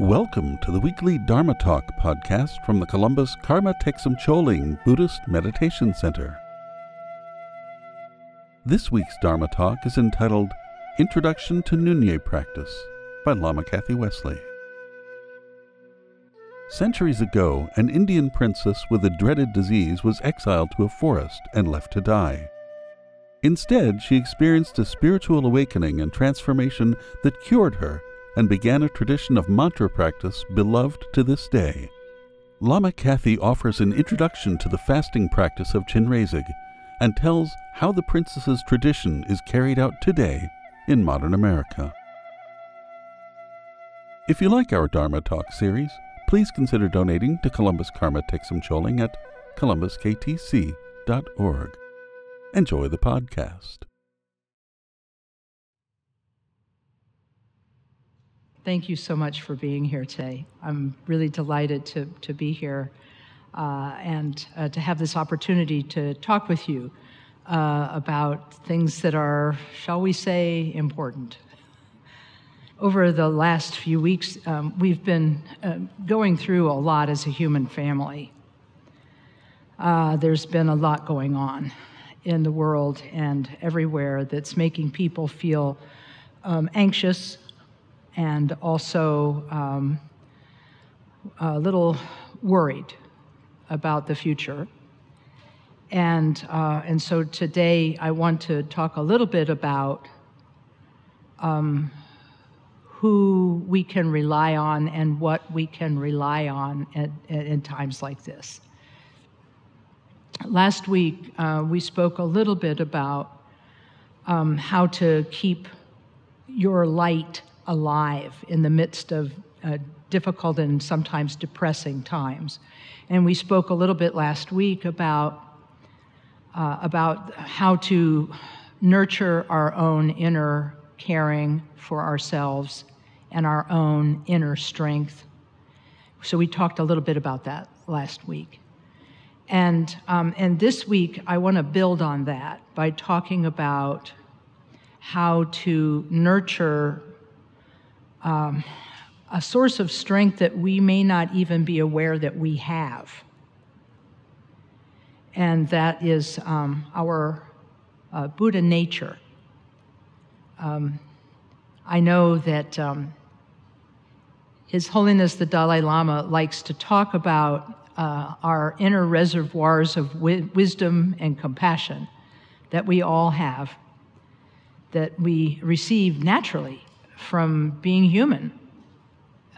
Welcome to the weekly Dharma Talk podcast from the Columbus Karma Thegsum Choling Buddhist Meditation Center. This week's Dharma Talk is entitled Introduction to Nyungne Practice by Lama Kathy Wesley. Centuries ago, an Indian princess with a dreaded disease was exiled to a forest and left to die. Instead, she experienced a spiritual awakening and transformation that cured her and began a tradition of mantra practice beloved to this day. Lama Kathy offers an introduction to the fasting practice of Chenrezig and tells how the princess's tradition is carried out today in modern America. If you like our Dharma Talk series, please consider donating to Columbus Karma Thegsum Choling at columbusktc.org. Enjoy the podcast. Thank you so much for being here today. I'm really delighted to, to be here uh, and uh, to have this opportunity to talk with you uh, about things that are, shall we say, important. Over the last few weeks, um, we've been uh, going through a lot as a human family. Uh, there's been a lot going on in the world and everywhere that's making people feel um, anxious and also um, a little worried about the future. And, uh, and so today I want to talk a little bit about um, who we can rely on and what we can rely on in times like this. Last week, uh, we spoke a little bit about um, how to keep your light alive in the midst of uh, difficult and sometimes depressing times. And we spoke a little bit last week about, uh, about how to nurture our own inner caring for ourselves and our own inner strength. So we talked a little bit about that last week. And, um, and this week, I want to build on that by talking about how to nurture um, a source of strength that we may not even be aware that we have. And that is um, our uh, Buddha nature. Um, I know that um, His Holiness the Dalai Lama likes to talk about uh, our inner reservoirs of wi- wisdom and compassion that we all have, that we receive naturally from being human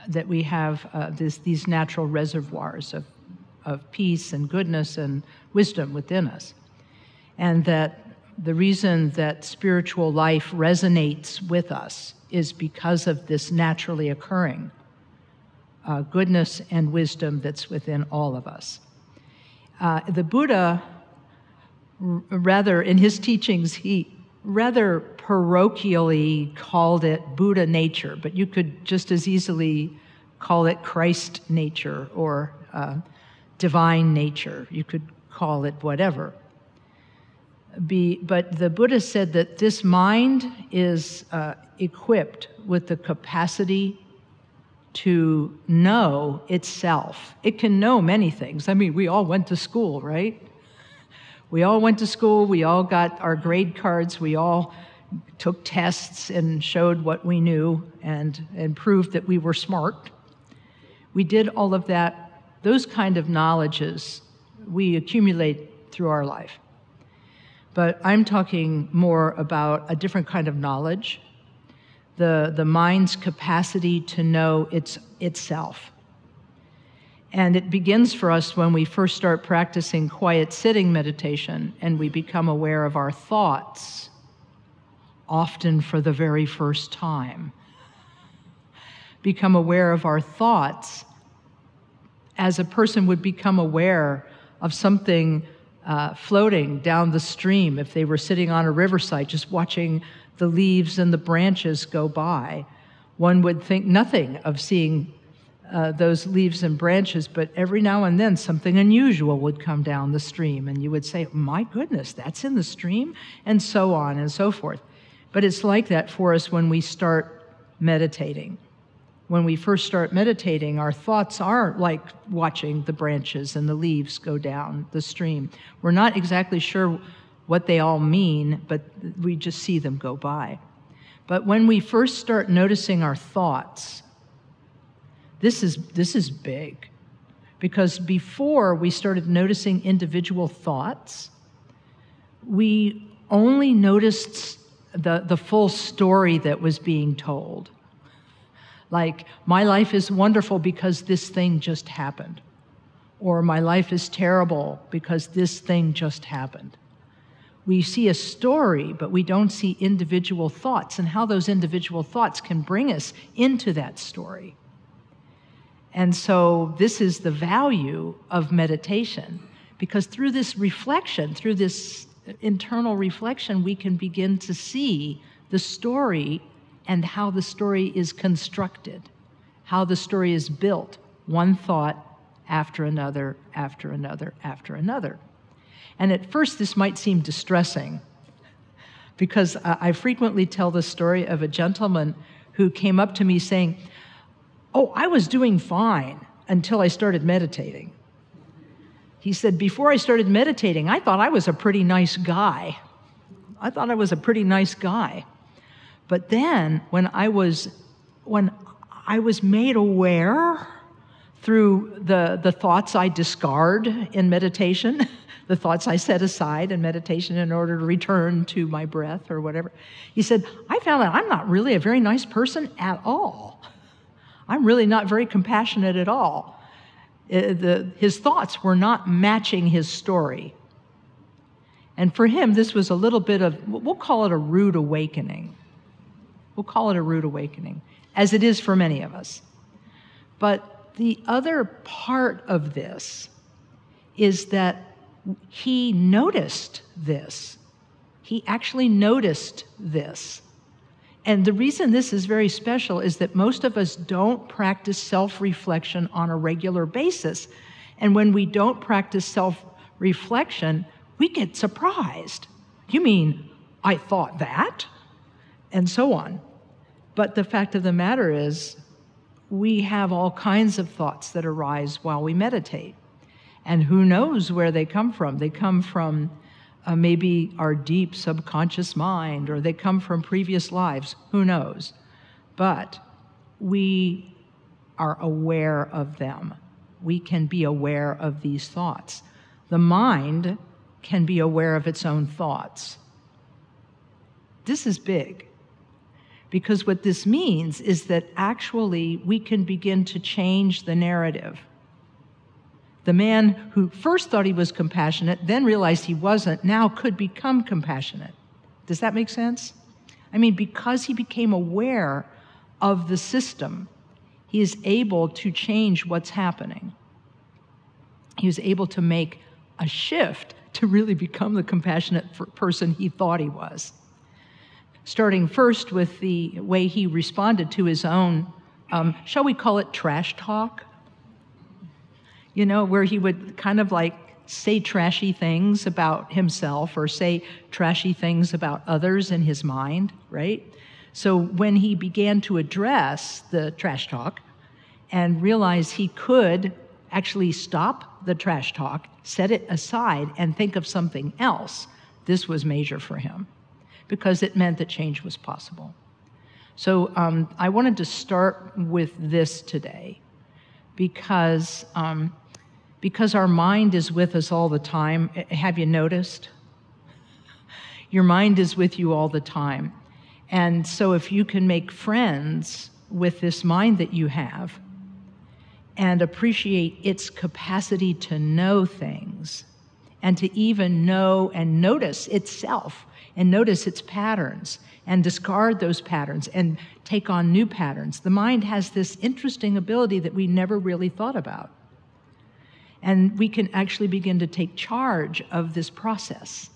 that we have uh, this, these natural reservoirs of, of peace and goodness and wisdom within us. And that the reason that spiritual life resonates with us is because of this naturally occurring uh, goodness and wisdom that's within all of us. Uh, the Buddha, rather, in his teachings, he rather parochially called it Buddha nature, but you could just as easily call it Christ nature or uh, divine nature. You could call it whatever. Be, but the Buddha said that this mind is uh, equipped with the capacity to know itself. It can know many things. I mean, we all went to school, right? We all went to school, we all got our grade cards, we all took tests and showed what we knew and, and proved that we were smart. We did all of that, those kind of knowledges we accumulate through our life. But I'm talking more about a different kind of knowledge the, the mind's capacity to know its, itself. And it begins for us when we first start practicing quiet sitting meditation and we become aware of our thoughts, often for the very first time. Become aware of our thoughts as a person would become aware of something uh, floating down the stream if they were sitting on a riverside just watching the leaves and the branches go by. One would think nothing of seeing uh, those leaves and branches, but every now and then something unusual would come down the stream, and you would say, My goodness, that's in the stream, and so on and so forth. But it's like that for us when we start meditating. when we first start meditating, our thoughts are like watching the branches and the leaves go down the stream. We're not exactly sure what they all mean, but we just see them go by. But when we first start noticing our thoughts, this is, this is big. Because before we started noticing individual thoughts, we only noticed the, the full story that was being told. Like, my life is wonderful because this thing just happened. Or my life is terrible because this thing just happened. We see a story, but we don't see individual thoughts and how those individual thoughts can bring us into that story. And so, this is the value of meditation because through this reflection, through this internal reflection, we can begin to see the story and how the story is constructed, how the story is built, one thought after another, after another, after another. And at first, this might seem distressing because I frequently tell the story of a gentleman who came up to me saying, Oh, I was doing fine until I started meditating. He said, Before I started meditating, I thought I was a pretty nice guy. I thought I was a pretty nice guy. But then when I was when I was made aware through the, the thoughts I discard in meditation, the thoughts I set aside in meditation in order to return to my breath or whatever. He said, I found that I'm not really a very nice person at all. I'm really not very compassionate at all. Uh, the, his thoughts were not matching his story. And for him, this was a little bit of, we'll call it a rude awakening. We'll call it a rude awakening, as it is for many of us. But the other part of this is that he noticed this. He actually noticed this. And the reason this is very special is that most of us don't practice self reflection on a regular basis. And when we don't practice self reflection, we get surprised. You mean, I thought that? And so on. But the fact of the matter is, we have all kinds of thoughts that arise while we meditate. And who knows where they come from? They come from uh, maybe our deep subconscious mind, or they come from previous lives, who knows? But we are aware of them. We can be aware of these thoughts. The mind can be aware of its own thoughts. This is big. Because what this means is that actually we can begin to change the narrative. The man who first thought he was compassionate, then realized he wasn't, now could become compassionate. Does that make sense? I mean, because he became aware of the system, he is able to change what's happening. He was able to make a shift to really become the compassionate person he thought he was. Starting first with the way he responded to his own, um, shall we call it trash talk? You know, where he would kind of like say trashy things about himself or say trashy things about others in his mind, right? So when he began to address the trash talk and realize he could actually stop the trash talk, set it aside, and think of something else, this was major for him because it meant that change was possible. So um, I wanted to start with this today because um, because our mind is with us all the time. Have you noticed? Your mind is with you all the time. And so, if you can make friends with this mind that you have and appreciate its capacity to know things and to even know and notice itself and notice its patterns and discard those patterns and take on new patterns, the mind has this interesting ability that we never really thought about. And we can actually begin to take charge of this process.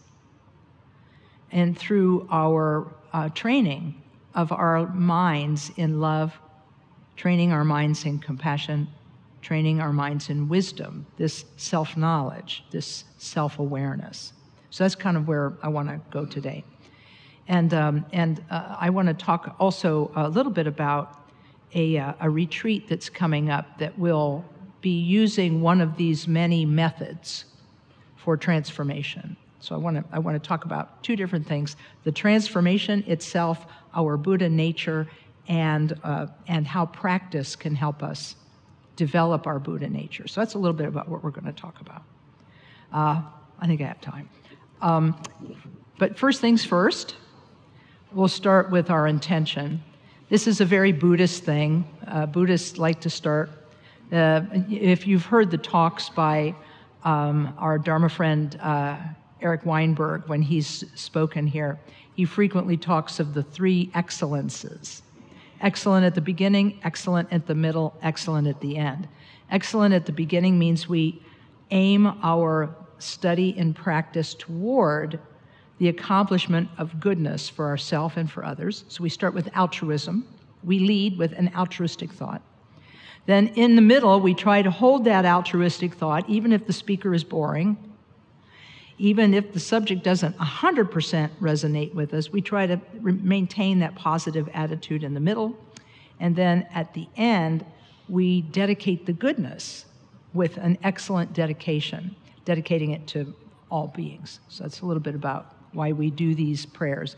And through our uh, training of our minds in love, training our minds in compassion, training our minds in wisdom, this self knowledge, this self awareness. So that's kind of where I want to go today. And, um, and uh, I want to talk also a little bit about a, uh, a retreat that's coming up that will be using one of these many methods for transformation. So I want to I want to talk about two different things: the transformation itself, our Buddha nature, and uh, and how practice can help us develop our Buddha nature. So that's a little bit about what we're going to talk about. Uh, I think I have time. Um, but first things first, we'll start with our intention. This is a very Buddhist thing. Uh, Buddhists like to start. Uh, if you've heard the talks by um, our Dharma friend uh, Eric Weinberg when he's spoken here, he frequently talks of the three excellences excellent at the beginning, excellent at the middle, excellent at the end. Excellent at the beginning means we aim our study and practice toward the accomplishment of goodness for ourselves and for others. So we start with altruism. We lead with an altruistic thought. Then in the middle, we try to hold that altruistic thought, even if the speaker is boring, even if the subject doesn't 100% resonate with us, we try to maintain that positive attitude in the middle. And then at the end, we dedicate the goodness with an excellent dedication, dedicating it to all beings. So that's a little bit about why we do these prayers.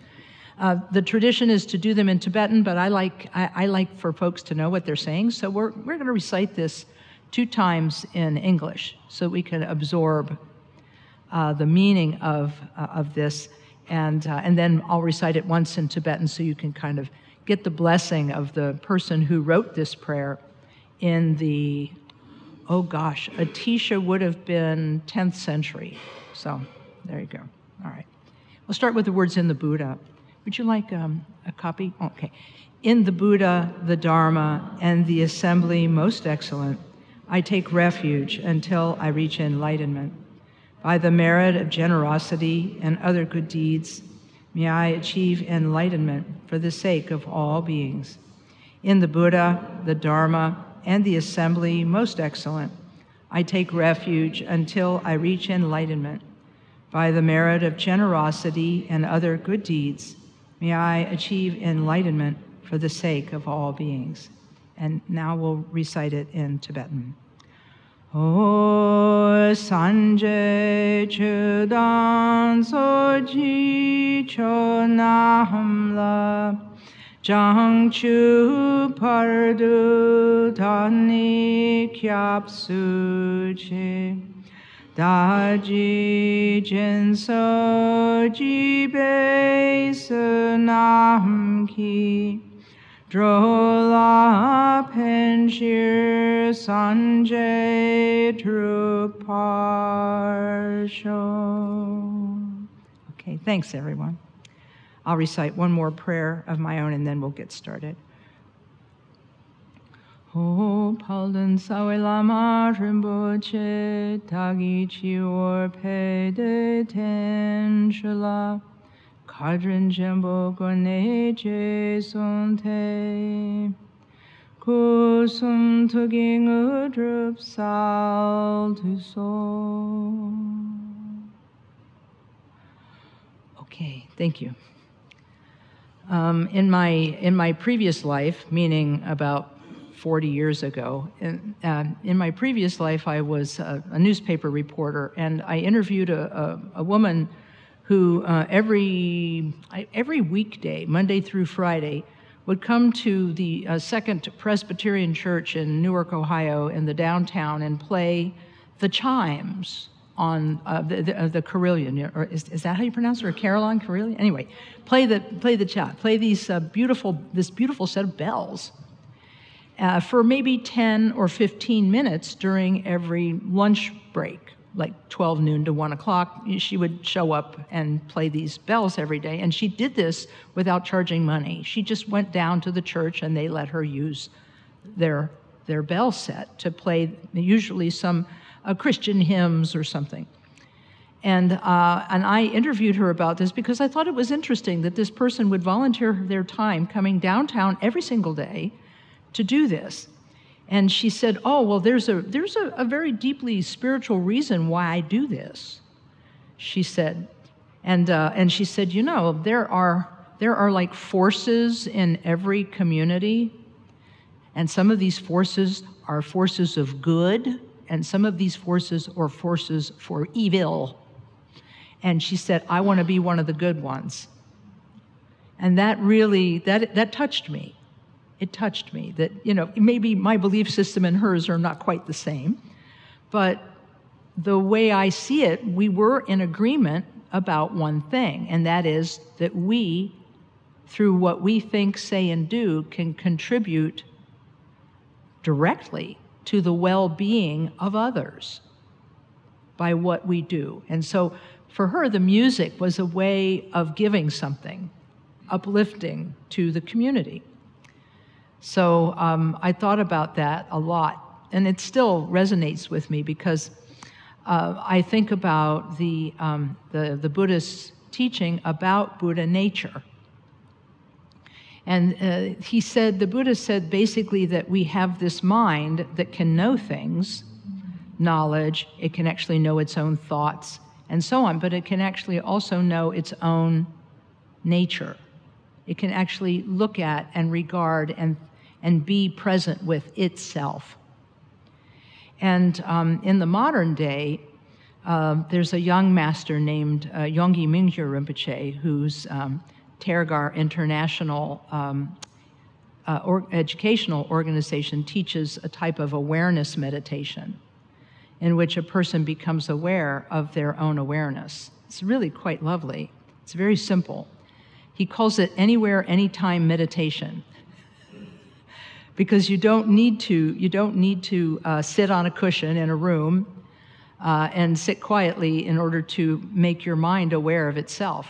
Uh, the tradition is to do them in Tibetan, but I like, I, I like for folks to know what they're saying. So we're, we're going to recite this two times in English so we can absorb uh, the meaning of, uh, of this. And, uh, and then I'll recite it once in Tibetan so you can kind of get the blessing of the person who wrote this prayer in the, oh gosh, Atisha would have been 10th century. So there you go. All right. We'll start with the words in the Buddha. Would you like um, a copy? Okay. In the Buddha, the Dharma, and the assembly most excellent, I take refuge until I reach enlightenment. By the merit of generosity and other good deeds, may I achieve enlightenment for the sake of all beings. In the Buddha, the Dharma, and the assembly most excellent, I take refuge until I reach enlightenment. By the merit of generosity and other good deeds, may I achieve enlightenment for the sake of all beings. And now we'll recite it in Tibetan. O Sanje Chudan Soji Chonamla Jang Chu Pardu Tani Kyap Suchi Daji Jinso Jibe Sunam Ki Drola Penshir Sanjay Druparsho. Okay, thanks everyone. I'll recite one more prayer of my own and then we'll get started. O Palden Sawelama Rinpoche Tagi Chior Pe de Tenshula. Kadrin jembo gone je sonte kusum tuging udrup sal to so. Okay, thank you. Um, in my in my previous life, meaning about 40 years ago, in, uh, in my previous life, I was a, a, newspaper reporter, and I interviewed a, a, a woman who uh, every, every weekday, Monday through Friday, would come to the uh, Second Presbyterian Church in Newark, Ohio, in the downtown, and play the chimes on uh, the, the, uh, the, carillon, or is, is, that how you pronounce it, or carillon, carillon? Anyway, play the play the chat, play these uh, beautiful this beautiful set of bells uh, for maybe 10 or 15 minutes during every lunch break like 12 noon to 1 o'clock, she would show up and play these bells every day. And she did this without charging money. She just went down to the church and they let her use their, their bell set to play usually some uh, Christian hymns or something. And, uh, and I interviewed her about this because I thought it was interesting that this person would volunteer their time coming downtown every single day to do this. And she said, Oh, well, there's a, there's a, a very deeply spiritual reason why I do this. She said, and, uh, and she said, You know, there are, there are like forces in every community. And some of these forces are forces of good, and some of these forces are forces for evil. And she said, I want to be one of the good ones. And that really, that, that touched me. It touched me that, you know, maybe my belief system and hers are not quite the same, but the way I see it, we were in agreement about one thing, and that is that we, through what we think, say, and do, can contribute directly to the well being of others by what we do. And so for her, the music was a way of giving something, uplifting to the community. So um, I thought about that a lot, and it still resonates with me because uh, I think about the, um, the, the Buddhist teaching about Buddha nature. And uh, he said, the Buddha said basically that we have this mind that can know things, knowledge, it can actually know its own thoughts, and so on, but it can actually also know its own nature. It can actually look at and regard and, and be present with itself. And um, in the modern day, uh, there's a young master named uh, Yongey Mingyur Rinpoche, whose um, Tergar International um, uh, or educational organization teaches a type of awareness meditation in which a person becomes aware of their own awareness. It's really quite lovely. It's very simple. He calls it anywhere, anytime meditation because you don't need to you don't need to uh, sit on a cushion in a room uh, and sit quietly in order to make your mind aware of itself,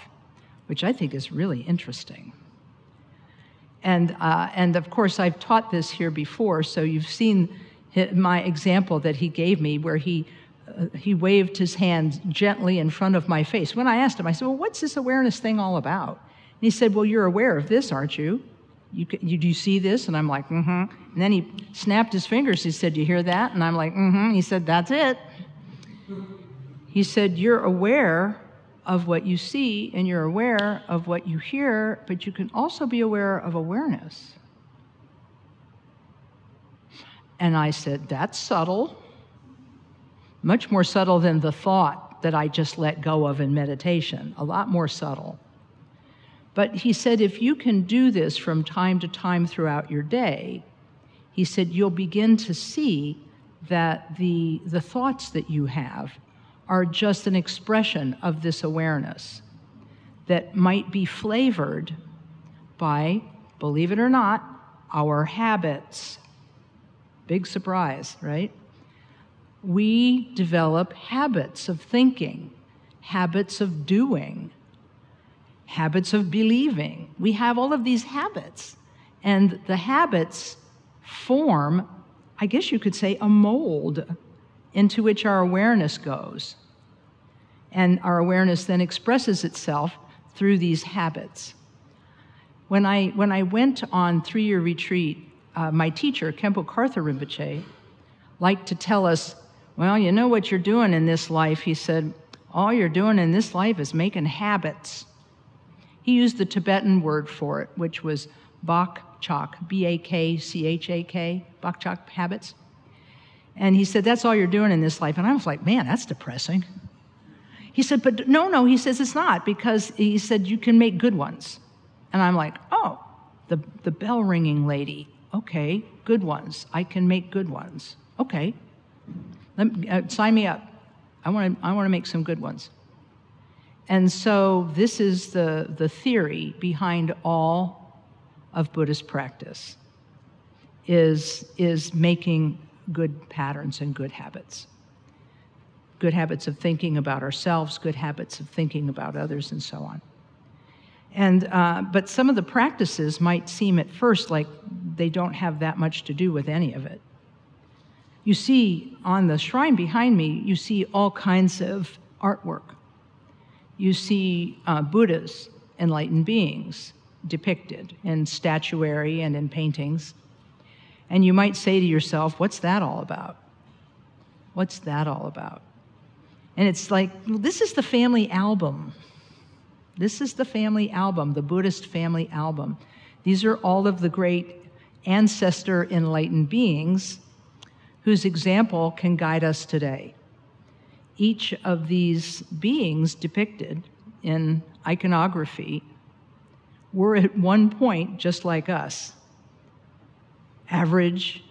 which I think is really interesting. And uh, and of course I've taught this here before, so you've seen my example that he gave me where he uh, he waved his hand gently in front of my face. When I asked him, I said, "Well, what's this awareness thing all about?" And he said, "Well, you're aware of this, aren't you?" you, you, do you see this? And I'm like, mm-hmm. And then he snapped his fingers. He said, you hear that? And I'm like, mm-hmm. He said, that's it. He said, you're aware of what you see and you're aware of what you hear, but you can also be aware of awareness. And I said, that's subtle. Much more subtle than the thought that I just let go of in meditation, a lot more subtle. But he said, if you can do this from time to time throughout your day, he said, you'll begin to see that the, the thoughts that you have are just an expression of this awareness that might be flavored by, believe it or not, our habits. Big surprise, right? We develop habits of thinking, habits of doing, habits of believing. We have all of these habits. And the habits form, I guess you could say, a mold into which our awareness goes. And our awareness then expresses itself through these habits. When I, when I went on three year retreat, uh, my teacher, Khenpo Karthar Rinpoche, liked to tell us, Well, you know what you're doing in this life? He said, All you're doing in this life is making habits. He used the Tibetan word for it, which was bak chak, B A K C H A K, bak chak habits. And he said, That's all you're doing in this life. And I was like, Man, that's depressing. He said, But no, no, he says it's not, because he said, You can make good ones. And I'm like, Oh, the, the bell ringing lady. Okay, good ones. I can make good ones. Okay. Let, uh, sign me up. I want to I want to make some good ones. And so, this is the, the theory behind all of Buddhist practice is, is making good patterns and good habits. Good habits of thinking about ourselves, good habits of thinking about others, and so on. And, uh, but some of the practices might seem at first like they don't have that much to do with any of it. You see on the shrine behind me, you see all kinds of artwork you see uh, Buddhas, enlightened beings, depicted in statuary and in paintings. And you might say to yourself, What's that all about? What's that all about? And it's like, well, this is the family album. This is the family album, the Buddhist family album. These are all of the great ancestor enlightened beings whose example can guide us today. Each of these beings depicted in iconography were at one point just like us average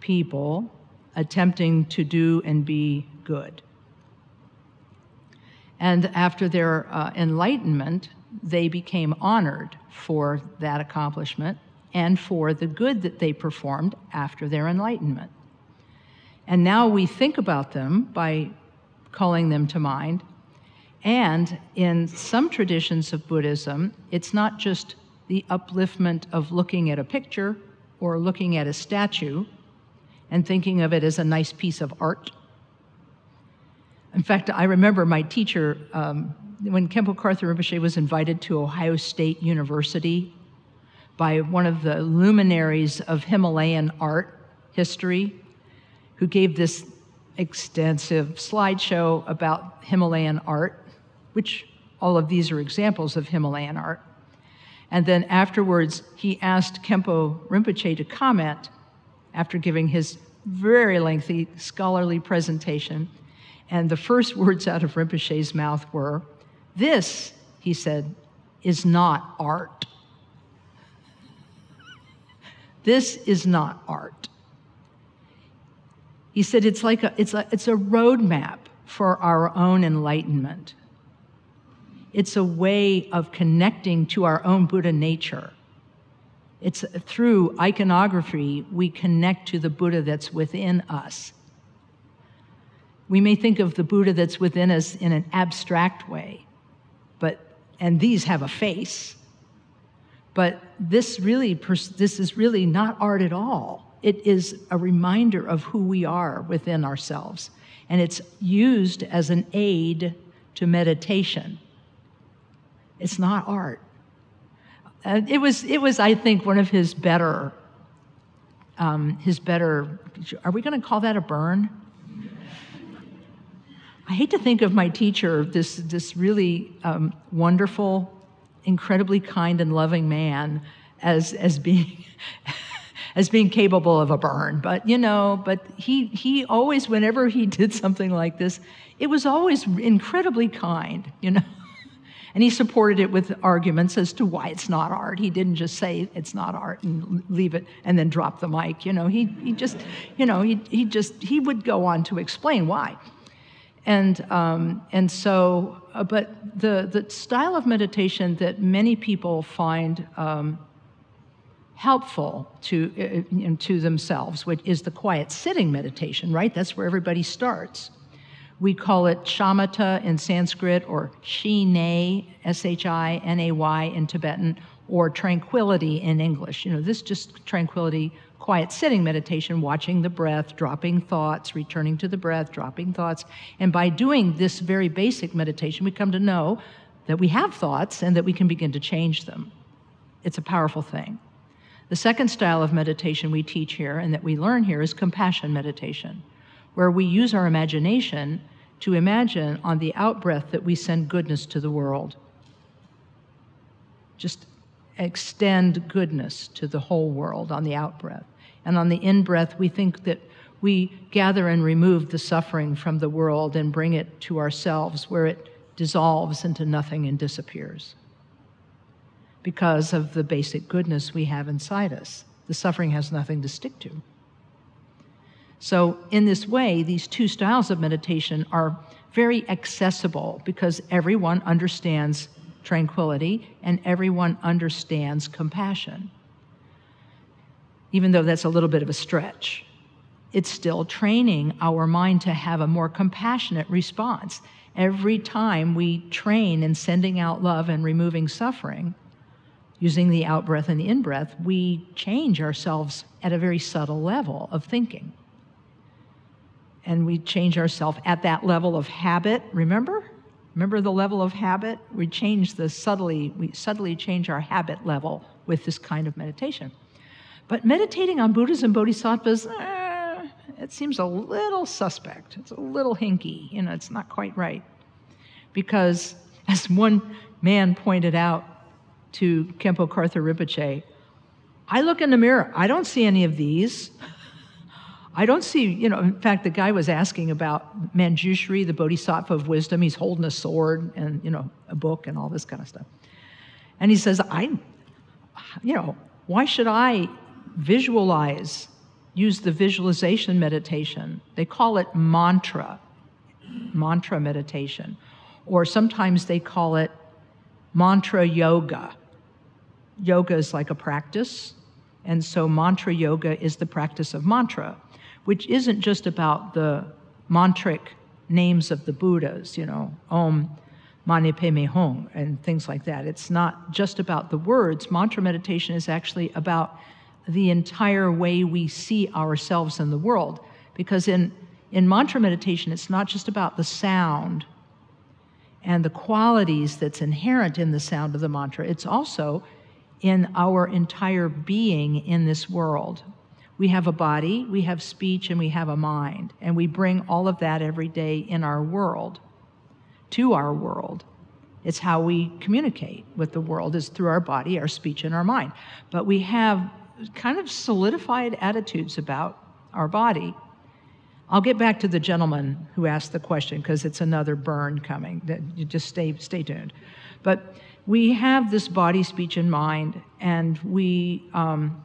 people attempting to do and be good. And after their uh, enlightenment, they became honored for that accomplishment and for the good that they performed after their enlightenment. And now we think about them by calling them to mind. And in some traditions of Buddhism, it's not just the upliftment of looking at a picture or looking at a statue and thinking of it as a nice piece of art. In fact, I remember my teacher, um, when Khenpo Karthar Rinpoche was invited to Ohio State University by one of the luminaries of Himalayan art history, who gave this extensive slideshow about Himalayan art, which all of these are examples of Himalayan art. And then afterwards, he asked Khenpo Rinpoche to comment after giving his very lengthy scholarly presentation. And the first words out of Rinpoche's mouth were, This, he said, is not art. This is not art. He said it's like a, it's a, it's a roadmap for our own enlightenment. It's a way of connecting to our own Buddha nature. It's through iconography we connect to the Buddha that's within us. We may think of the Buddha that's within us in an abstract way, but and these have a face. But this really this is really not art at all it is a reminder of who we are within ourselves. And it's used as an aid to meditation. It's not art. Uh, it was, it was, I think, one of his better, um, his better. Are we going to call that a burn? I hate to think of my teacher, this this really um, wonderful, incredibly kind and loving man, as as being as being capable of a burn. But, you know, but he, he always, whenever he did something like this, it was always incredibly kind, you know. And he supported it with arguments as to why it's not art. He didn't just say it's not art and leave it and then drop the mic. You know, he, he just, you know, he, he just, he would go on to explain why. And, um, and so, uh, but the, the style of meditation that many people find um, helpful to, uh, to themselves, which is the quiet sitting meditation, right? That's where everybody starts. We call it shamatha in Sanskrit or shinay, S H I N A Y in Tibetan, or tranquility in English. You know, this just tranquility, quiet sitting meditation, watching the breath, dropping thoughts, returning to the breath, dropping thoughts. And by doing this very basic meditation, we come to know that we have thoughts and that we can begin to change them. It's a powerful thing. The second style of meditation we teach here and that we learn here is compassion meditation, where we use our imagination to imagine on the outbreath that we send goodness to the world. Just extend goodness to the whole world on the outbreath. And on the in breath, we think that we gather and remove the suffering from the world and bring it to ourselves where it dissolves into nothing and disappears because of the basic goodness we have inside us. The suffering has nothing to stick to. So, in this way, these two styles of meditation are very accessible because everyone understands tranquility and everyone understands compassion. Even though that's a little bit of a stretch, it's still training our mind to have a more compassionate response. Every time we train in sending out love and removing suffering, using the out breath and the in breath, we change ourselves at a very subtle level of thinking. And we change ourselves at that level of habit, remember? Remember the level of habit? We change the subtly, we subtly change our habit level with this kind of meditation. But meditating on Buddhas and Bodhisattvas, eh, it seems a little suspect. It's a little hinky. You know, it's not quite right. Because, as one man pointed out, to Khenpo Karthar Rinpoche, I look in the mirror, I don't see any of these. I don't see, you know, in fact, the guy was asking about Manjushri, the bodhisattva of wisdom. He's holding a sword and, you know, a book and all this kind of stuff. And he says, I, you know, why should I visualize, use the visualization meditation? They call it mantra, mantra meditation. Or sometimes they call it mantra yoga. Yoga is like a practice, and so mantra yoga is the practice of mantra which isn't just about the mantric names of the Buddhas, you know, Om Mani Padme Hum and things like that. It's not just about the words. Mantra meditation is actually about the entire way we see ourselves in the world. Because in, in mantra meditation, it's not just about the sound and the qualities that's inherent in the sound of the mantra, it's also in our entire being in this world. We have a body, we have speech, and we have a mind. And we bring all of that every day in our world to our world. It's how we communicate with the world is through our body, our speech, and our mind. But we have kind of solidified attitudes about our body. I'll get back to the gentleman who asked the question because it's another burn coming. Just stay stay tuned. But we have this body, speech, and mind, and we um,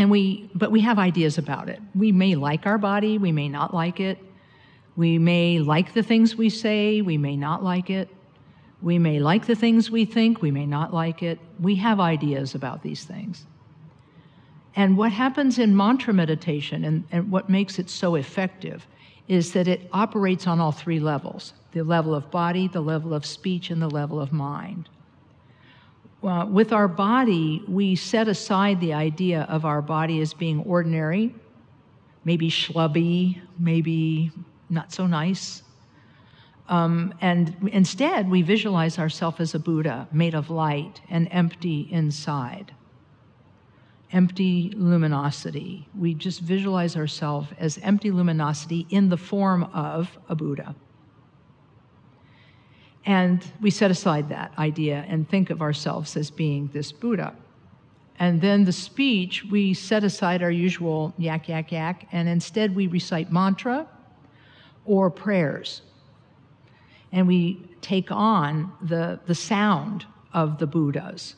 and we, but we have ideas about it. We may like our body, we may not like it. We may like the things we say, we may not like it. We may like the things we think, we may not like it. We have ideas about these things. And what happens in mantra meditation and, and what makes it so effective is that it operates on all three levels the level of body, the level of speech, and the level of mind uh, with our body, we set aside the idea of our body as being ordinary, maybe schlubby, maybe not so nice. Um, and instead, we visualize ourselves as a Buddha made of light and empty inside. Empty luminosity. We just visualize ourselves as empty luminosity in the form of a Buddha. And we set aside that idea and think of ourselves as being this Buddha. And then the speech, we set aside our usual yak, yak, yak, and instead we recite mantra or prayers. And we take on the, the sound of the Buddhas,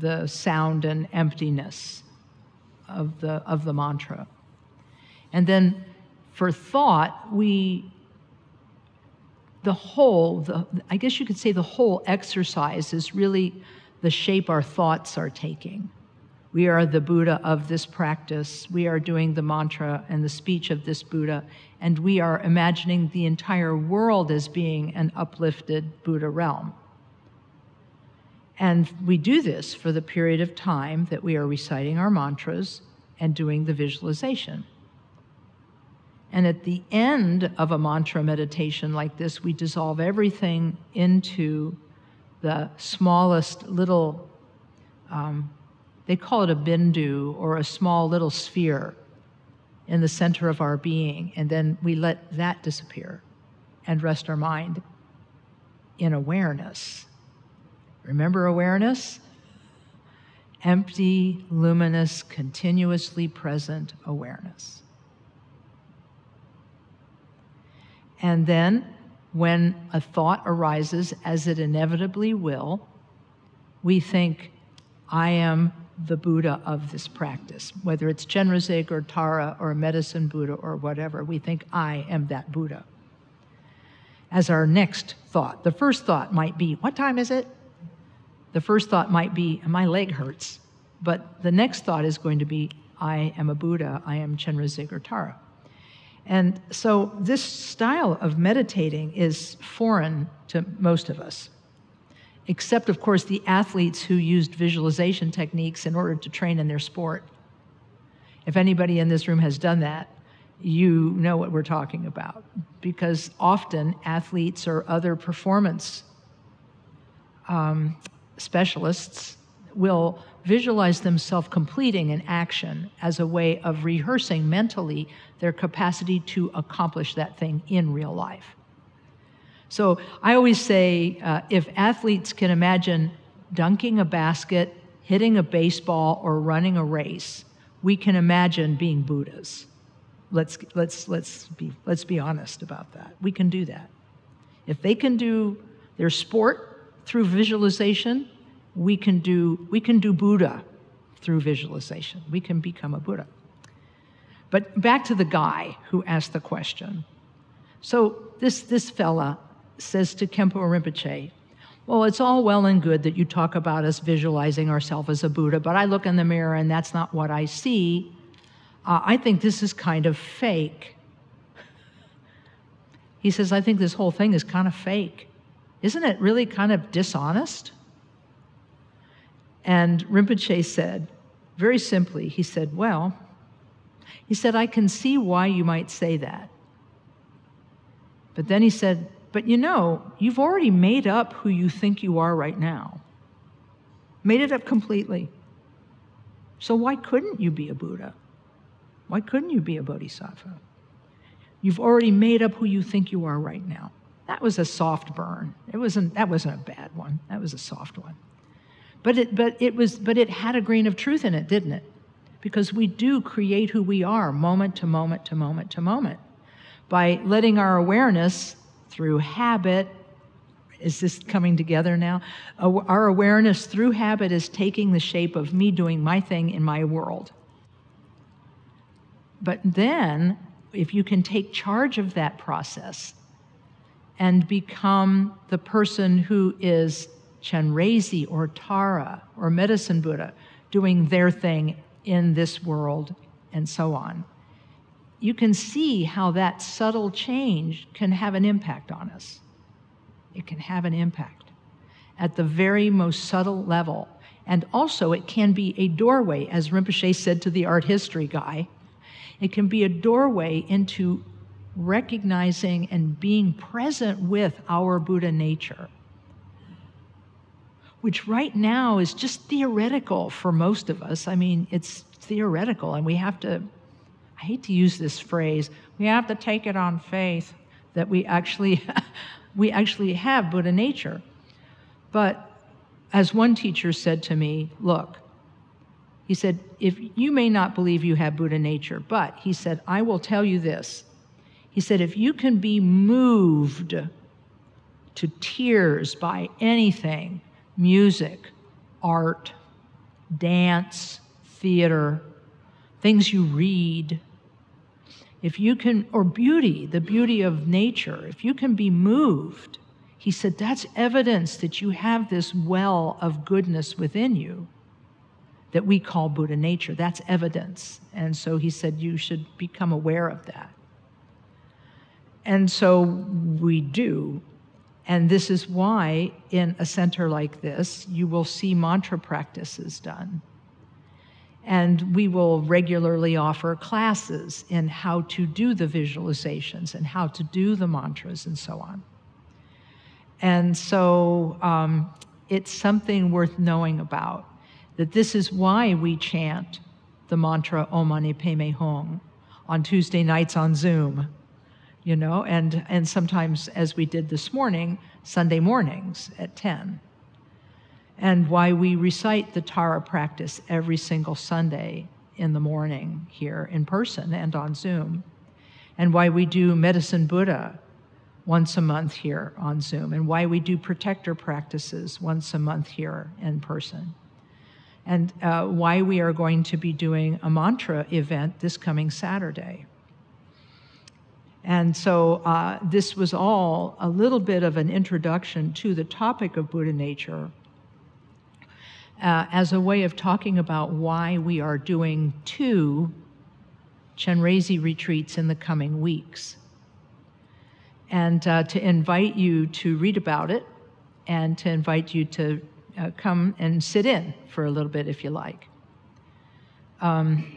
the sound and emptiness of the, of the mantra. And then for thought, we the whole, the, I guess you could say the whole exercise is really the shape our thoughts are taking. We are the Buddha of this practice. We are doing the mantra and the speech of this Buddha, and we are imagining the entire world as being an uplifted Buddha realm. And we do this for the period of time that we are reciting our mantras and doing the visualization. And at the end of a mantra meditation like this, we dissolve everything into the smallest little, um, they call it a bindu or a small little sphere in the center of our being. And then we let that disappear and rest our mind in awareness. Remember awareness? Empty, luminous, continuously present awareness. And then, when a thought arises, as it inevitably will, we think, I am the Buddha of this practice. Whether it's Chenrezig or Tara or medicine Buddha or whatever, we think, I am that Buddha. As our next thought, the first thought might be, What time is it? The first thought might be, My leg hurts. But the next thought is going to be, I am a Buddha, I am Chenrezig or Tara. And so this style of meditating is foreign to most of us, except, of course, the athletes who used visualization techniques in order to train in their sport. If anybody in this room has done that, you know what we're talking about. Because often athletes or other performance um, specialists will visualize themselves completing an action as a way of rehearsing mentally their capacity to accomplish that thing in real life. So I always say uh, if athletes can imagine dunking a basket hitting a baseball or running a race, we can imagine being Buddhas. Let's, let's, let's, be, let's be honest about that. We can do that. If they can do their sport through visualization, we can do, we can do Buddha through visualization. We can become a Buddha. But back to the guy who asked the question. So this, this fella says to Khenpo Rinpoche, well, it's all well and good that you talk about us visualizing ourselves as a Buddha, but I look in the mirror and that's not what I see. Uh, I think this is kind of fake. He says, I think this whole thing is kind of fake. Isn't it really kind of dishonest? And Rinpoche said, very simply, he said, Well, he said, I can see why you might say that. But then he said, But you know, you've already made up who you think you are right now. Made it up completely. So why couldn't you be a Buddha? Why couldn't you be a Bodhisattva? You've already made up who you think you are right now. That was a soft burn. It wasn't, that wasn't a bad one. That was a soft one. But it, but, it was, but it had a grain of truth in it, didn't it? Because we do create who we are moment to moment to moment to moment by letting our awareness through habit. Is this coming together now? Our awareness through habit is taking the shape of me doing my thing in my world. But then, if you can take charge of that process and become the person who is Chenrezi or Tara or Medicine Buddha doing their thing in this world and so on. You can see how that subtle change can have an impact on us. It can have an impact at the very most subtle level. And also, it can be a doorway, as Rinpoche said to the art history guy. It can be a doorway into recognizing and being present with our Buddha nature which right now is just theoretical for most of us. I mean, it's theoretical, and we have to, I hate to use this phrase, we have to take it on faith that we actually, we actually have Buddha nature. But as one teacher said to me, look, he said, if you may not believe you have Buddha nature, but he said, I will tell you this. He said, if you can be moved to tears by anything, music, art, dance, theater, things you read, if you can, or beauty, the beauty of nature, if you can be moved, he said, that's evidence that you have this well of goodness within you that we call Buddha nature. That's evidence. And so he said, you should become aware of that. And so we do. And this is why, in a center like this, you will see mantra practices done. And we will regularly offer classes in how to do the visualizations and how to do the mantras and so on. And so um, it's something worth knowing about that this is why we chant the mantra Om Mani Padme Hum on Tuesday nights on Zoom you know, and, and sometimes, as we did this morning, Sunday mornings at 10. And why we recite the Tara practice every single Sunday in the morning here in person and on Zoom. And why we do Medicine Buddha once a month here on Zoom. And why we do protector practices once a month here in person. And uh, why we are going to be doing a mantra event this coming Saturday. And so uh, this was all a little bit of an introduction to the topic of Buddha nature uh, as a way of talking about why we are doing two Chenrezi retreats in the coming weeks. And uh, to invite you to read about it and to invite you to uh, come and sit in for a little bit if you like. Um,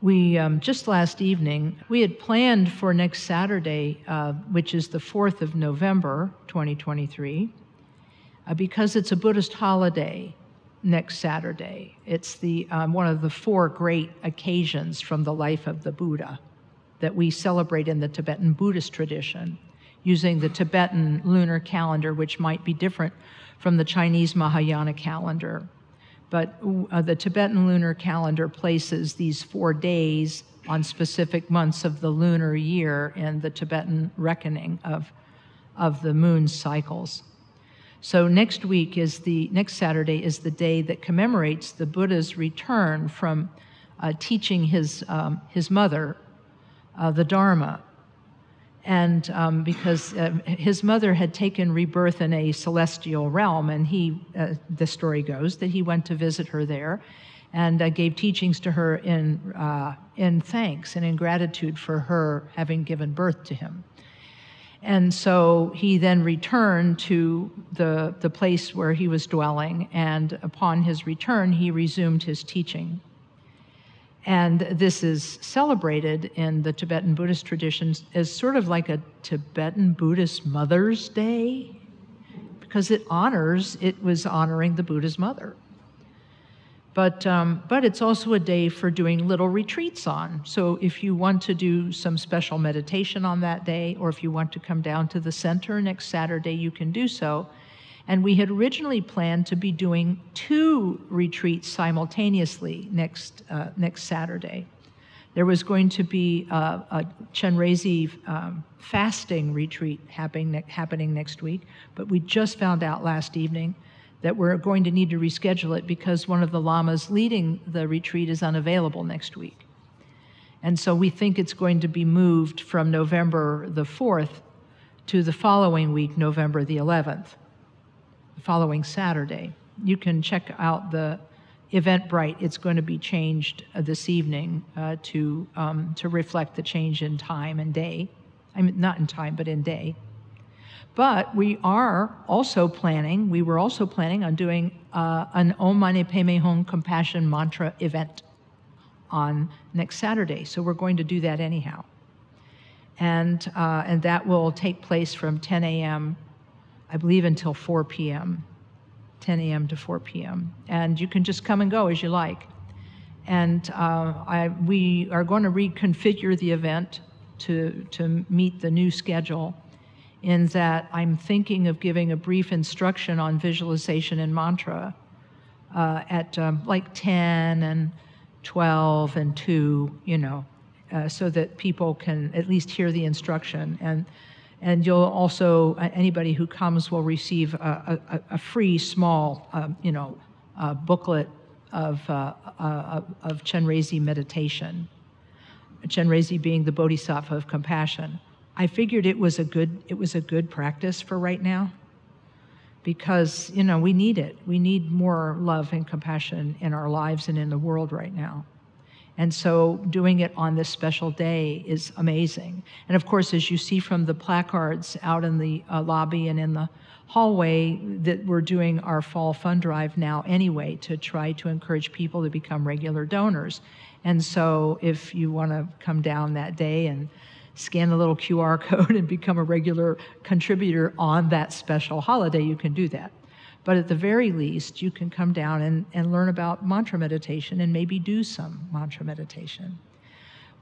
we um, just last evening we had planned for next saturday uh, which is the 4th of november 2023 uh, because it's a buddhist holiday next saturday. It's the um, one of the four great occasions from the life of the buddha that we celebrate in the tibetan buddhist tradition using the tibetan lunar calendar which might be different from the chinese mahayana calendar but uh, the Tibetan lunar calendar places these four days on specific months of the lunar year in the Tibetan reckoning of, of the moon cycles. So next week is the next Saturday is the day that commemorates the Buddha's return from uh, teaching his um, his mother uh, the Dharma, and um, because uh, his mother had taken rebirth in a celestial realm, and he uh, the story goes that he went to visit her there, and uh, gave teachings to her in uh, in thanks and in gratitude for her having given birth to him. And so he then returned to the, the place where he was dwelling, and upon his return, he resumed his teaching. And this is celebrated in the Tibetan Buddhist traditions as sort of like a Tibetan Buddhist Mother's Day, because it honors, it was honoring the Buddha's mother. But, um, but it's also a day for doing little retreats on. So if you want to do some special meditation on that day, or if you want to come down to the center next Saturday, you can do so. And we had originally planned to be doing two retreats simultaneously next, uh, next Saturday. There was going to be a, a Chenrezi um, fasting retreat happening, happening next week, but we just found out last evening that we're going to need to reschedule it because one of the lamas leading the retreat is unavailable next week. And so we think it's going to be moved from November the 4th to the following week, November the 11th, the following Saturday. You can check out the Eventbrite. It's going to be changed uh, this evening uh, to, um, to reflect the change in time and day. I mean, not in time, but in day. But we are also planning, we were also planning on doing uh, an Om Mani Padme Hum Compassion Mantra event on next Saturday. So we're going to do that anyhow. And, uh, and that will take place from 10 a.m., I believe, until 4 p.m., 10 a.m. to 4 p.m. And you can just come and go as you like. And uh, I, we are going to reconfigure the event to, to meet the new schedule in that I'm thinking of giving a brief instruction on visualization and mantra uh, at um, like 10 and 12 and 2, you know, uh, so that people can at least hear the instruction. And, and you'll also, uh, anybody who comes will receive a, a, a free small, um, you know, booklet of, uh, uh, of Chenrezi meditation. Chenrezi being the bodhisattva of compassion. I figured it was a good it was a good practice for right now because you know we need it. We need more love and compassion in our lives and in the world right now. And so doing it on this special day is amazing. And of course, as you see from the placards out in the uh, lobby and in the hallway, that we're doing our fall fund drive now anyway to try to encourage people to become regular donors. And so if you want to come down that day and scan the little QR code and become a regular contributor on that special holiday, you can do that. But at the very least, you can come down and, and learn about mantra meditation and maybe do some mantra meditation.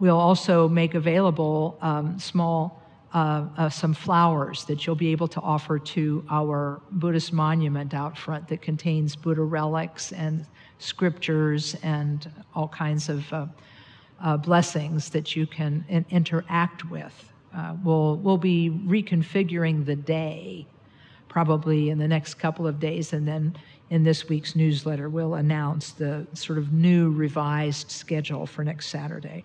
We'll also make available um, small, uh, uh, some flowers that you'll be able to offer to our Buddhist monument out front that contains Buddha relics and scriptures and all kinds of uh, uh, blessings that you can in- interact with. Uh, we'll, we'll be reconfiguring the day probably in the next couple of days, and then in this week's newsletter, we'll announce the sort of new revised schedule for next Saturday.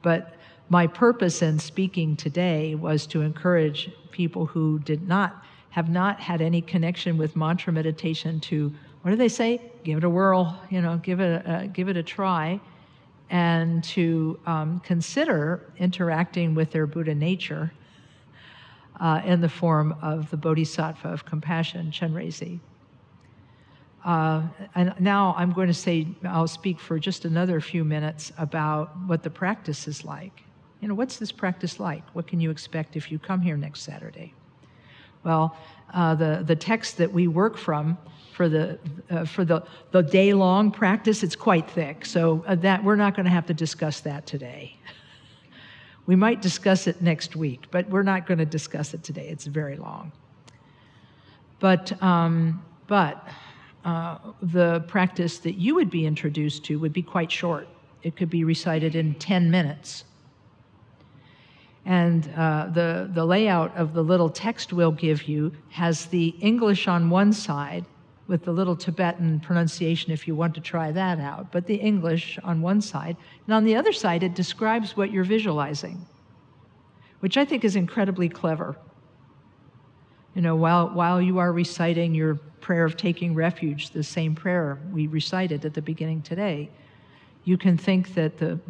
But my purpose in speaking today was to encourage people who did not have not had any connection with mantra meditation to what do they say? Give it a whirl, you know, give it a, uh, give it a try and to um, consider interacting with their Buddha nature uh, in the form of the Bodhisattva of compassion, Chenrezi. Uh, and now I'm going to say, I'll speak for just another few minutes about what the practice is like. You know, what's this practice like? What can you expect if you come here next Saturday? Well, uh, the, the text that we work from for the, uh, for the, the day long practice, it's quite thick. So uh, that, we're not going to have to discuss that today. we might discuss it next week, but we're not going to discuss it today. It's very long. But, um, but uh, the practice that you would be introduced to would be quite short. It could be recited in 10 minutes. And uh, the, the layout of the little text we'll give you has the English on one side with the little Tibetan pronunciation if you want to try that out, but the English on one side. And on the other side, it describes what you're visualizing, which I think is incredibly clever. You know, while, while you are reciting your prayer of taking refuge, the same prayer we recited at the beginning today, you can think that the,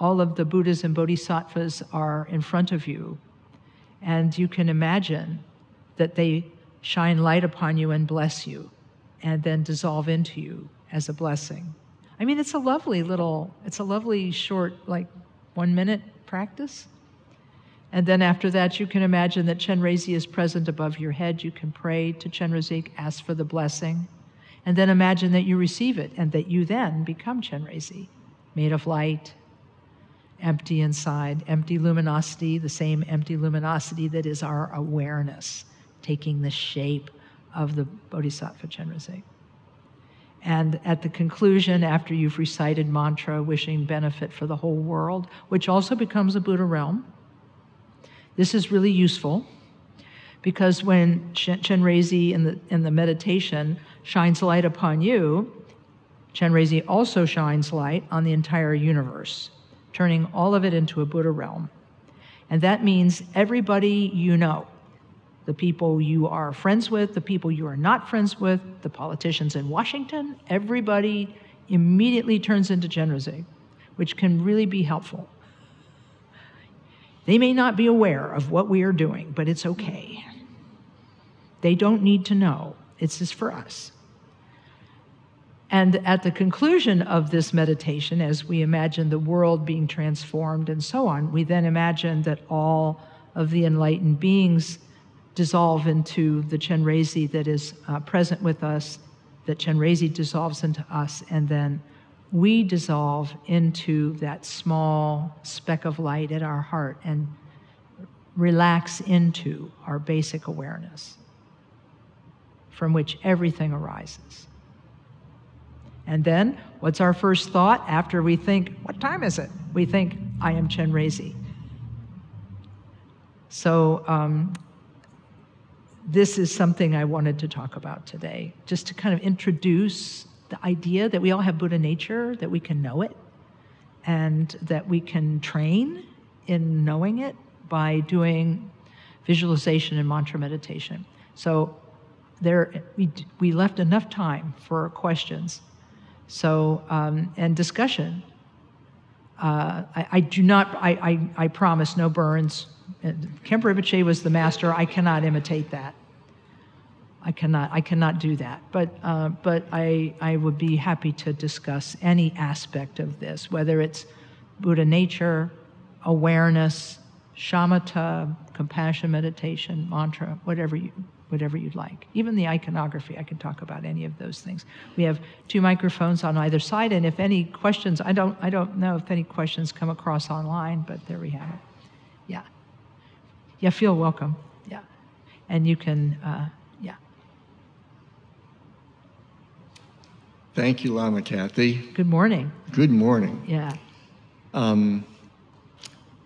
all of the Buddhas and Bodhisattvas are in front of you, and you can imagine that they shine light upon you and bless you and then dissolve into you as a blessing. I mean, it's a lovely little, it's a lovely short, like one minute practice. And then after that, you can imagine that Chenrezi is present above your head. You can pray to Chenrezi, ask for the blessing, and then imagine that you receive it and that you then become Chenrezi, made of light, empty inside, empty luminosity, the same empty luminosity that is our awareness, taking the shape of the Bodhisattva Chenrezig. And at the conclusion, after you've recited mantra, wishing benefit for the whole world, which also becomes a Buddha realm, this is really useful because when Chenrezi in the, in the meditation shines light upon you, Chenrezi also shines light on the entire universe, turning all of it into a Buddha realm. And that means everybody you know, the people you are friends with, the people you are not friends with, the politicians in Washington, everybody immediately turns into Chenrezig, which can really be helpful. They may not be aware of what we are doing, but it's okay. They don't need to know. It's just for us. And at the conclusion of this meditation, as we imagine the world being transformed and so on, we then imagine that all of the enlightened beings dissolve into the Chenrezi that is uh, present with us, that Chenrezi dissolves into us, and then we dissolve into that small speck of light at our heart and relax into our basic awareness from which everything arises. And then, what's our first thought after we think, What time is it? We think, I am Chenrezi. So, um, this is something I wanted to talk about today, just to kind of introduce the idea that we all have Buddha nature, that we can know it, and that we can train in knowing it by doing visualization and mantra meditation. So there, we, we left enough time for questions. So, um, and discussion. Uh, I, I, do not, I, I, I promise no burns, Khenpo Rinpoche was the master. I cannot imitate that. I cannot, I cannot do that. But, uh, but I, I would be happy to discuss any aspect of this, whether it's Buddha nature, awareness, shamatha, compassion meditation, mantra, whatever you, whatever you'd like. Even the iconography, I can talk about any of those things. We have two microphones on either side, and if any questions, I don't, I don't know if any questions come across online, but there we have it. Yeah. Yeah, feel welcome. Yeah. And you can, uh, yeah. Thank you, Lama Kathy. Good morning. Good morning. Yeah. Um,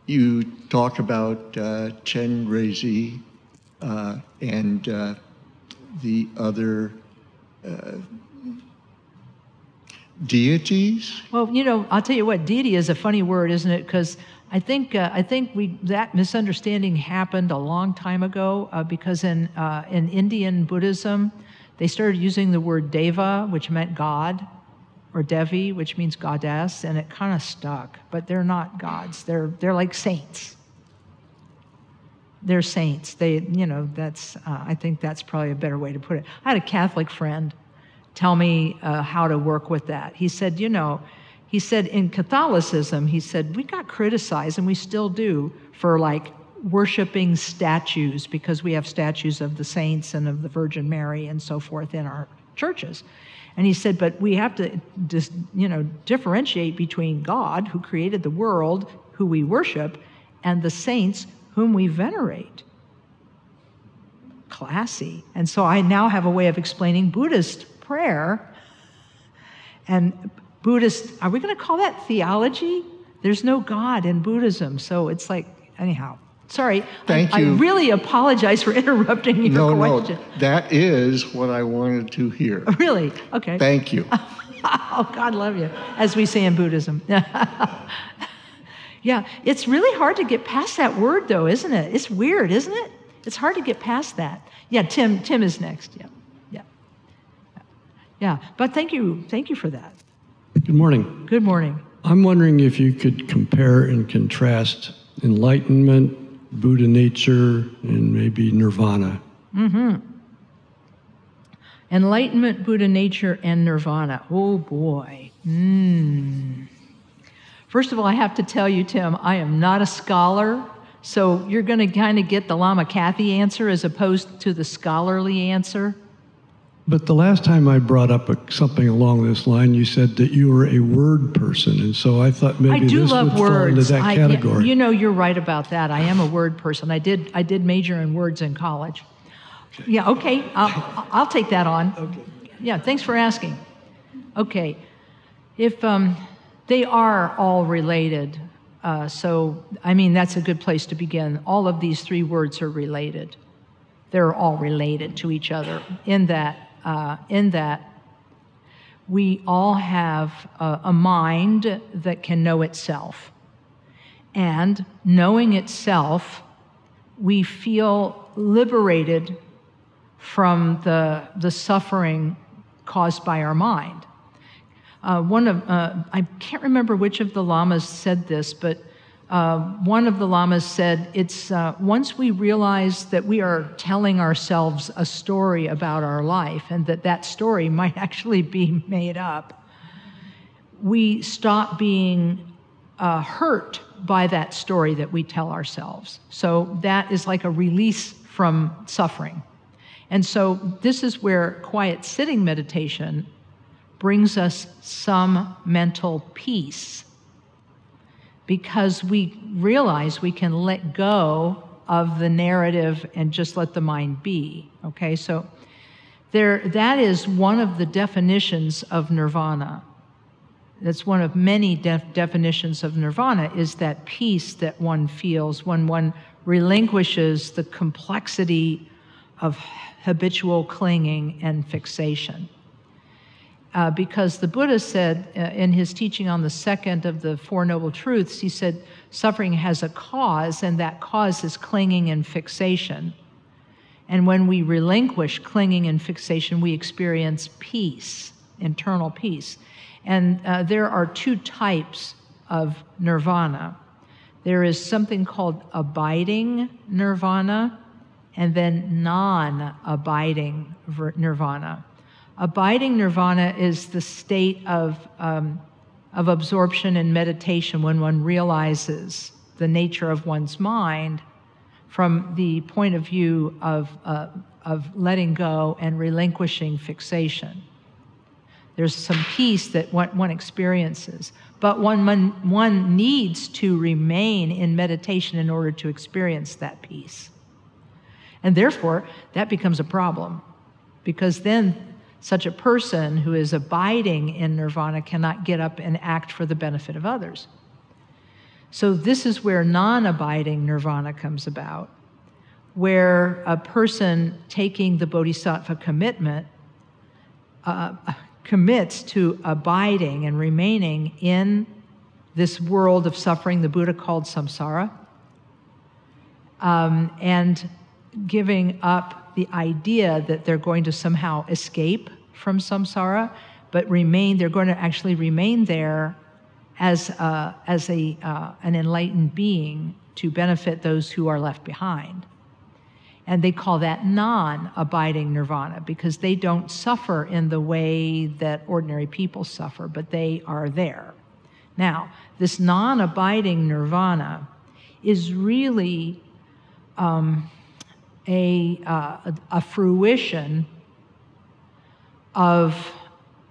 you talk about uh, Chenrezi uh, and uh, the other uh, deities. Well, you know, I'll tell you what, deity is a funny word, isn't it? Because I think uh, I think we that misunderstanding happened a long time ago uh, because in uh, in Indian Buddhism, they started using the word deva, which meant God, or devi, which means goddess, and it kind of stuck. But they're not gods; they're they're like saints. They're saints. They, you know, that's uh, I think that's probably a better way to put it. I had a Catholic friend tell me uh, how to work with that. He said, you know he said in Catholicism, he said, we got criticized, and we still do, for like worshiping statues because we have statues of the saints and of the Virgin Mary and so forth in our churches. And he said, but we have to just, you know, differentiate between God, who created the world, who we worship, and the saints whom we venerate. Classy. And so I now have a way of explaining Buddhist prayer. And Buddhist, are we going to call that theology? There's no God in Buddhism. So it's like, anyhow, sorry. Thank I, you. I really apologize for interrupting your No, question. no, that is what I wanted to hear. Oh, really? Okay. Thank you. oh, God love you, as we say in Buddhism. yeah, it's really hard to get past that word, though, isn't it? It's weird, isn't it? It's hard to get past that. Yeah, Tim. Tim is next. Yeah, yeah, yeah. But thank you, thank you for that. Good morning. Good morning. I'm wondering if you could compare and contrast enlightenment, Buddha nature, and maybe nirvana. Mm-hmm. Enlightenment, Buddha nature, and nirvana. Oh boy. Mm. First of all, I have to tell you, Tim, I am not a scholar, so you're going to kind of get the Lama Kathy answer as opposed to the scholarly answer. But the last time I brought up a, something along this line, you said that you were a word person, and so I thought maybe I do this love would fall into that I- category. you know, you're right about that. I am a word person. I did. I did major in words in college. Yeah. Okay. I'll, I'll take that on. Okay. Yeah. Thanks for asking. Okay. If um, they are all related, uh, so I mean that's a good place to begin. All of these three words are related. They're all related to each other in that uh, in that we all have a, a mind that can know itself. And knowing itself, we feel liberated from the, the suffering caused by our mind. Uh, one of, uh, I can't remember which of the lamas said this, but uh, one of the lamas said, It's uh, once we realize that we are telling ourselves a story about our life and that that story might actually be made up, we stop being uh, hurt by that story that we tell ourselves. So that is like a release from suffering. And so this is where quiet sitting meditation brings us some mental peace because we realize we can let go of the narrative and just let the mind be. Okay, so there, that is one of the definitions of nirvana. That's one of many def- definitions of nirvana is that peace that one feels when one relinquishes the complexity of habitual clinging and fixation. Uh, because the Buddha said uh, in his teaching on the second of the Four Noble Truths, he said suffering has a cause, and that cause is clinging and fixation. And when we relinquish clinging and fixation, we experience peace, internal peace. And uh, there are two types of nirvana there is something called abiding nirvana, and then non abiding nirvana. Abiding nirvana is the state of, um, of absorption and meditation when one realizes the nature of one's mind from the point of view of, uh, of letting go and relinquishing fixation. There's some peace that one, one experiences, but one, one, one needs to remain in meditation in order to experience that peace. And therefore, that becomes a problem because then such a person who is abiding in nirvana cannot get up and act for the benefit of others. So, this is where non abiding nirvana comes about, where a person taking the bodhisattva commitment uh, commits to abiding and remaining in this world of suffering the Buddha called samsara, um, and giving up the idea that they're going to somehow escape from samsara, but remain, they're going to actually remain there as, a, as a, uh, an enlightened being to benefit those who are left behind. And they call that non abiding nirvana because they don't suffer in the way that ordinary people suffer, but they are there. Now, this non abiding nirvana is really um, a, uh, a fruition of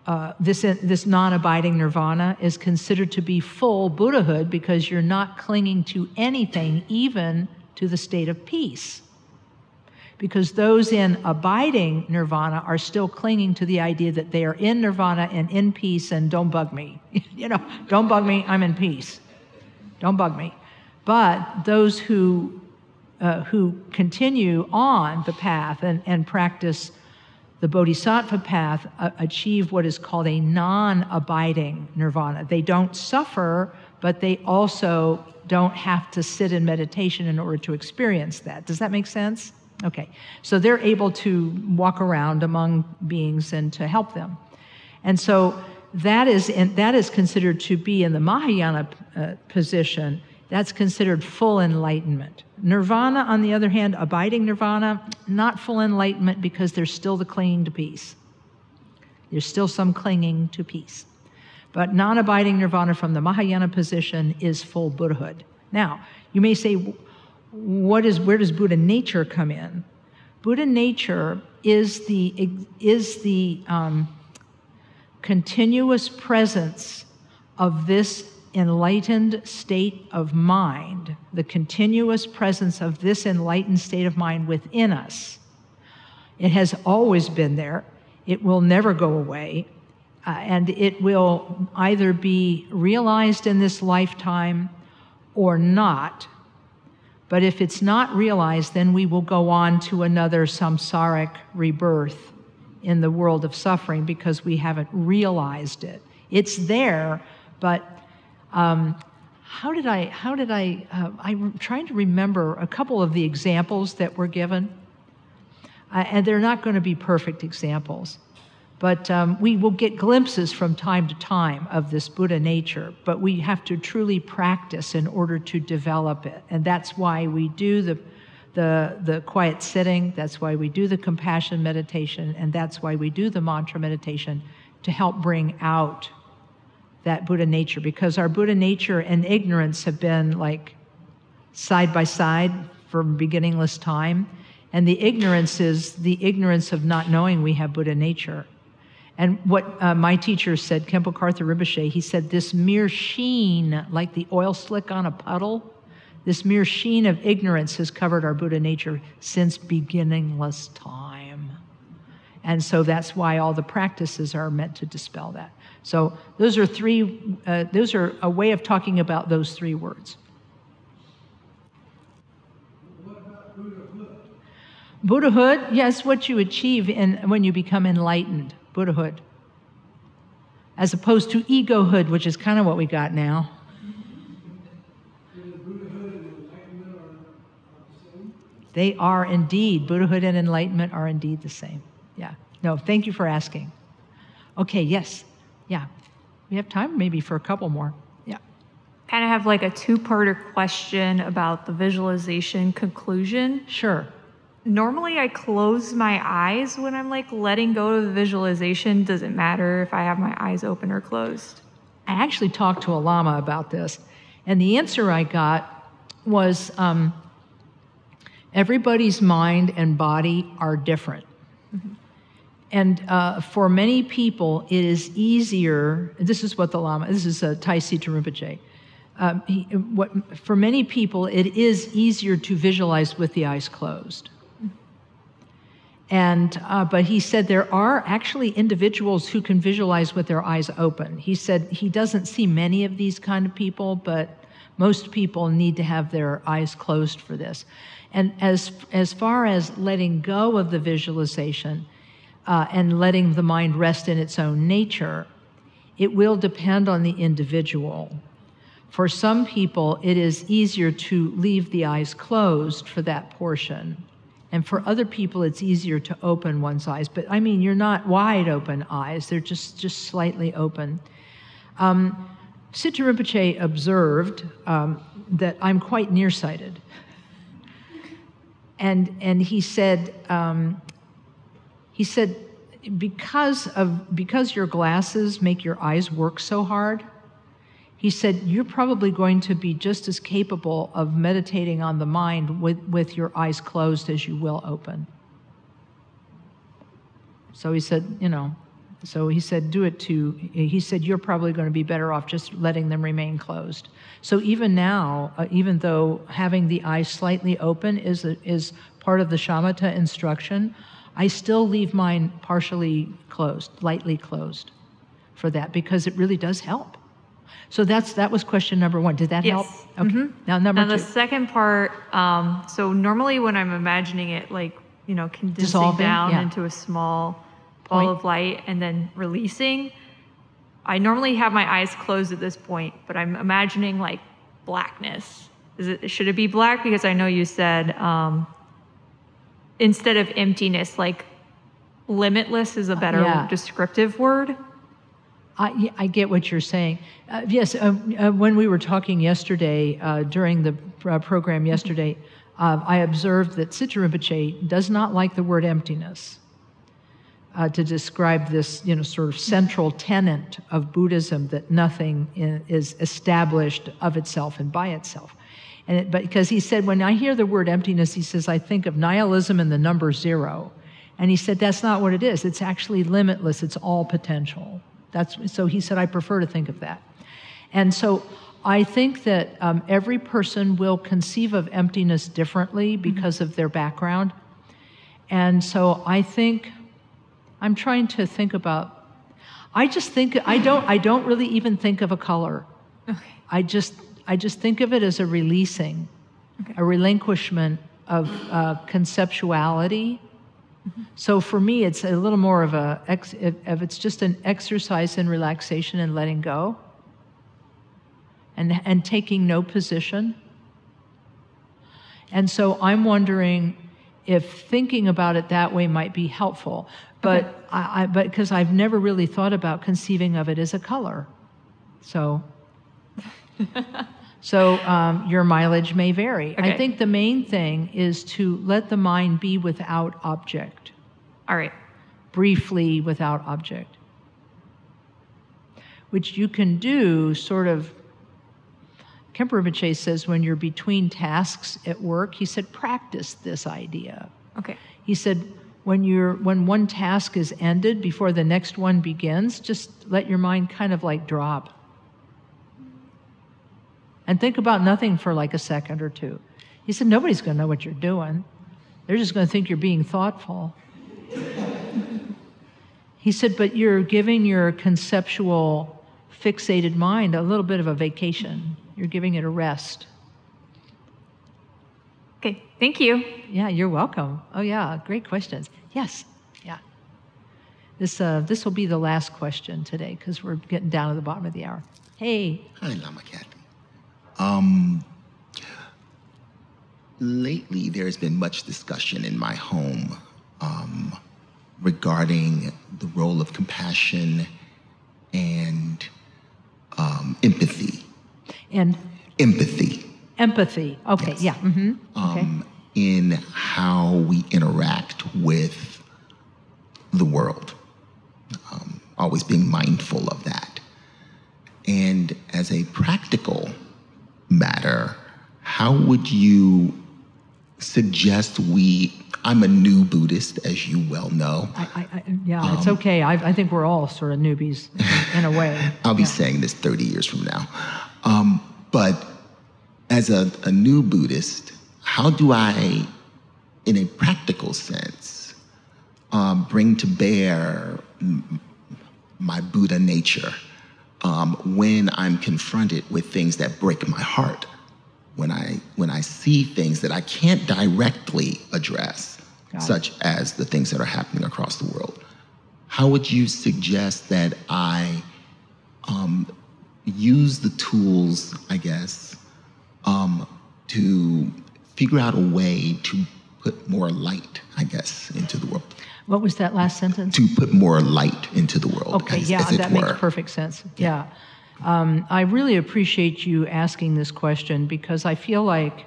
uh, this, this non abiding nirvana is considered to be full Buddhahood because you're not clinging to anything, even to the state of peace. because those in abiding nirvana are still clinging to the idea that they are in nirvana and in peace and don't bug me. you know, don't bug me, I'm in peace. Don't bug me. But those who, uh, who continue on the path and, and practice the bodhisattva path uh, achieve what is called a non abiding nirvana. They don't suffer, but they also don't have to sit in meditation in order to experience that. Does that make sense? Okay. So they're able to walk around among beings and to help them. And so that is, in, that is considered to be in the Mahayana uh, position, that's considered full enlightenment. Nirvana, on the other hand, abiding nirvana, not full enlightenment because there's still the clinging to peace. There's still some clinging to peace. But non abiding nirvana from the Mahayana position is full Buddhahood. Now, you may say, what is, where does Buddha nature come in? Buddha nature is the, is the um, continuous presence of this enlightened state of mind, the continuous presence of this enlightened state of mind within us. It has always been there. It will never go away. Uh, and it will either be realized in this lifetime or not. But if it's not realized, then we will go on to another samsaric rebirth in the world of suffering because we haven't realized it. It's there, but um, how did I, how did I, uh, I'm trying to remember a couple of the examples that were given. Uh, and they're not going to be perfect examples. But um, we will get glimpses from time to time of this Buddha nature, but we have to truly practice in order to develop it. And that's why we do the, the, the quiet sitting, that's why we do the compassion meditation, and that's why we do the mantra meditation to help bring out that Buddha nature because our Buddha nature and ignorance have been like side by side from beginningless time. And the ignorance is the ignorance of not knowing we have Buddha nature. And what uh, my teacher said, Khenpo Karthar Rinpoche, he said, this mere sheen, like the oil slick on a puddle, this mere sheen of ignorance has covered our Buddha nature since beginningless time. And so that's why all the practices are meant to dispel that. So those are three, uh, those are a way of talking about those three words. Buddhahood, yes, what you achieve in, when you become enlightened, Buddhahood. As opposed to egohood, which is kind of what we got now. They are indeed, Buddhahood and enlightenment are indeed the same. Yeah. No, thank you for asking. Okay, yes. Yeah. We have time maybe for a couple more. Yeah. Kind of have like a two parter question about the visualization conclusion. Sure. Normally, I close my eyes when I'm like letting go of the visualization. Does it matter if I have my eyes open or closed? I actually talked to a Lama about this, and the answer I got was um, everybody's mind and body are different. And uh, for many people, it is easier. This is what the Lama. This is uh, Tai Situ Rinpoche. Um, he, what, for many people, it is easier to visualize with the eyes closed. And uh, but he said there are actually individuals who can visualize with their eyes open. He said he doesn't see many of these kind of people, but most people need to have their eyes closed for this. And as as far as letting go of the visualization, uh, and letting the mind rest in its own nature, it will depend on the individual. For some people, it is easier to leave the eyes closed for that portion. And for other people, it's easier to open one's eyes. But I mean, you're not wide open eyes, they're just, just slightly open. Um, Situ Rinpoche observed um, that I'm quite nearsighted. And, and he said, um, he said, because of because your glasses make your eyes work so hard, he said you're probably going to be just as capable of meditating on the mind with, with your eyes closed as you will open. So he said, you know, So he said, do it to, he said, you're probably going to be better off just letting them remain closed. So even now, uh, even though having the eyes slightly open is, a, is part of the shamatha instruction, I still leave mine partially closed, lightly closed for that because it really does help. So that's that was question number one. Did that Yes. help? Okay. Now number Now the second part, um, so normally when I'm imagining it, like you know, condensing Dissolving, down yeah. into a small ball Point. of light and then releasing, I normally have my eyes closed at this point, but I'm imagining like blackness. Is it should it be black? Because I know you said um, instead of emptiness, like limitless is a better yeah. descriptive word. I, I get what you're saying. Uh, yes, uh, uh, when we were talking yesterday, uh, during the uh, program yesterday, uh, I observed that Situ Rinpoche does not like the word emptiness uh, to describe this, you know, sort of central tenet of Buddhism that nothing is established of itself and by itself. And it, but because he said, when I hear the word emptiness, he says, I think of nihilism and the number zero. And he said, that's not what it is. It's actually limitless. It's all potential. That's, so he said, I prefer to think of that. And so I think that um, every person will conceive of emptiness differently because of their background. And so I think I'm trying to think about I just think I don't I don't really even think of a color. Okay. I just I just think of it as a releasing, a relinquishment of uh, conceptuality. So for me, it's a little more of a ex, if, if it's just an exercise in relaxation and letting go, and and taking no position. And so I'm wondering if thinking about it that way might be helpful. But Okay. I, I but because I've never really thought about conceiving of it as a color, so. So um, your mileage may vary. I think the main thing is to let the mind be without object, All right. briefly without object, which you can do sort of. Khenpo Rinpoche says when you're between tasks at work, he said, practice this idea. Okay. He said, when you're when one task is ended before the next one begins, just let your mind kind of like drop. And think about nothing for like a second or two. He said, nobody's going to know what you're doing. They're just going to think you're being thoughtful. he said, but you're giving your conceptual, fixated mind a little bit of a vacation. You're giving it a rest. Okay. Thank you. Yeah, you're welcome. Oh yeah, great questions. Yes, yeah. This uh, this will be the last question today because we're getting down to the bottom of the hour. Hey, Hi, Lama Kathy. Um, lately, there's been much discussion in my home um, regarding the role of compassion and um, empathy. and Empathy empathy. Okay, Yes. yeah. hmm okay. um, in how we interact with the world. Um, always being mindful of that. And as a practical matter, how would you suggest we? I'm a new Buddhist, as you well know. I, I, yeah, Um, it's okay. I, I think we're all sort of newbies in a way. I'll be saying this 30 years from now. Um, but as a, a new Buddhist, how do I, in a practical sense, um, bring to bear m- my Buddha nature um, when I'm confronted with things that break my heart? When I, when I see things that I can't directly address, Got it. such as the things that are happening across the world, how would you suggest that I um, use the tools, I guess, um, to figure out a way to put more light, I guess, into the world. What was that last sentence? To put more light into the world. Okay, as, yeah, as that were. makes perfect sense. Yeah. Um, I really appreciate you asking this question because I feel like,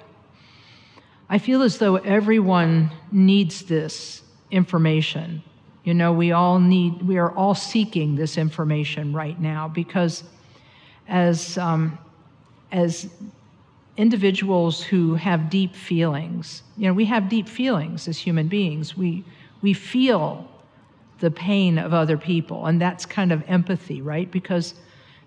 I feel as though everyone needs this information. You know, we all need, we are all seeking this information right now because as, um, as individuals who have deep feelings, you know, we have deep feelings as human beings. We, we feel the pain of other people. And that's kind of empathy, right? Because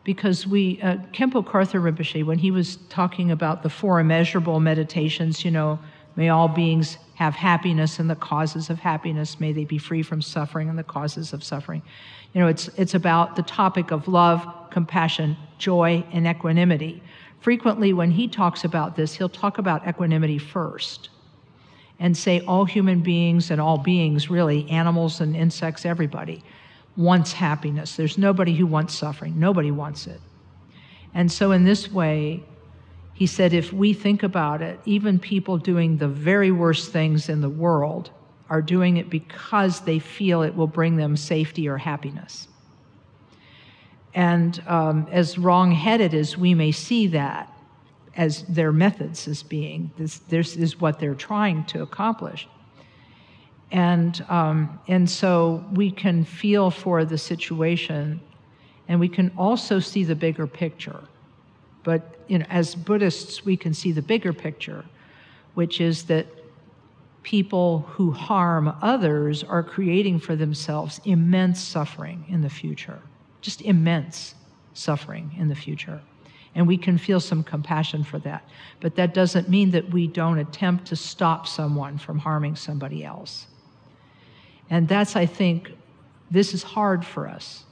because we, uh, Khenpo Karthar Rinpoche, when he was talking about the four immeasurable meditations, you know, may all beings have happiness and the causes of happiness, may they be free from suffering and the causes of suffering. You know, it's, it's about the topic of love, compassion, joy, and equanimity. Frequently, when he talks about this, he'll talk about equanimity first and say all human beings and all beings, really, animals and insects, everybody, wants happiness. There's nobody who wants suffering, nobody wants it. And so, in this way, he said, if we think about it, even people doing the very worst things in the world are doing it because they feel it will bring them safety or happiness. And um, as wrong-headed as we may see that as their methods as being, this, this is what they're trying to accomplish. And, um, and so we can feel for the situation, and we can also see the bigger picture. But you know, as Buddhists, we can see the bigger picture, which is that people who harm others are creating for themselves immense suffering in the future, just immense suffering in the future. And we can feel some compassion for that. But that doesn't mean that we don't attempt to stop someone from harming somebody else. And that's, I think, this is hard for us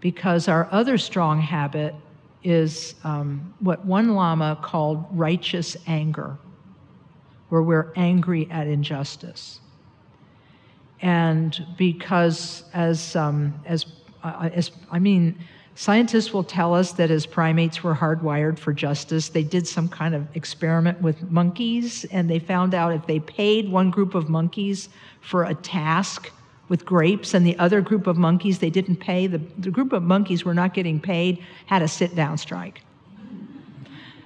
because our other strong habit is um, what one Lama called righteous anger where we're angry at injustice. And because, as, um, as, as, I mean, scientists will tell us that as primates we're hardwired for justice. They did some kind of experiment with monkeys, and they found out if they paid one group of monkeys for a task with grapes, and the other group of monkeys they didn't pay, the, the group of monkeys were not getting paid, had a sit down strike.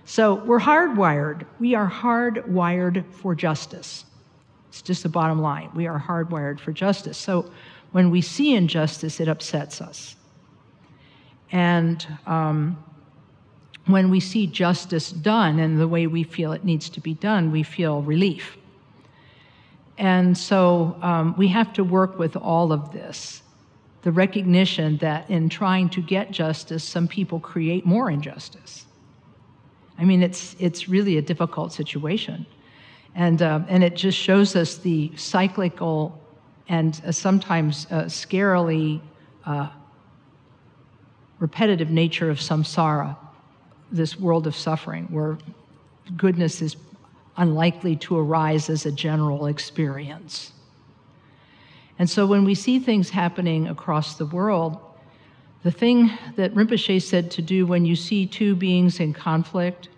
So we're hardwired. We are hardwired for justice. It's just the bottom line. We are hardwired for justice. So when we see injustice, it upsets us. And um, when we see justice done and the way we feel it needs to be done, we feel relief. And so um, we have to work with all of this the recognition that in trying to get justice, some people create more injustice. I mean, it's, it's really a difficult situation. And, uh, and it just shows us the cyclical and uh, sometimes uh, scarily uh, repetitive nature of samsara, this world of suffering, where goodness is unlikely to arise as a general experience. And so when we see things happening across the world, the thing that Rinpoche said to do when you see two beings in conflict,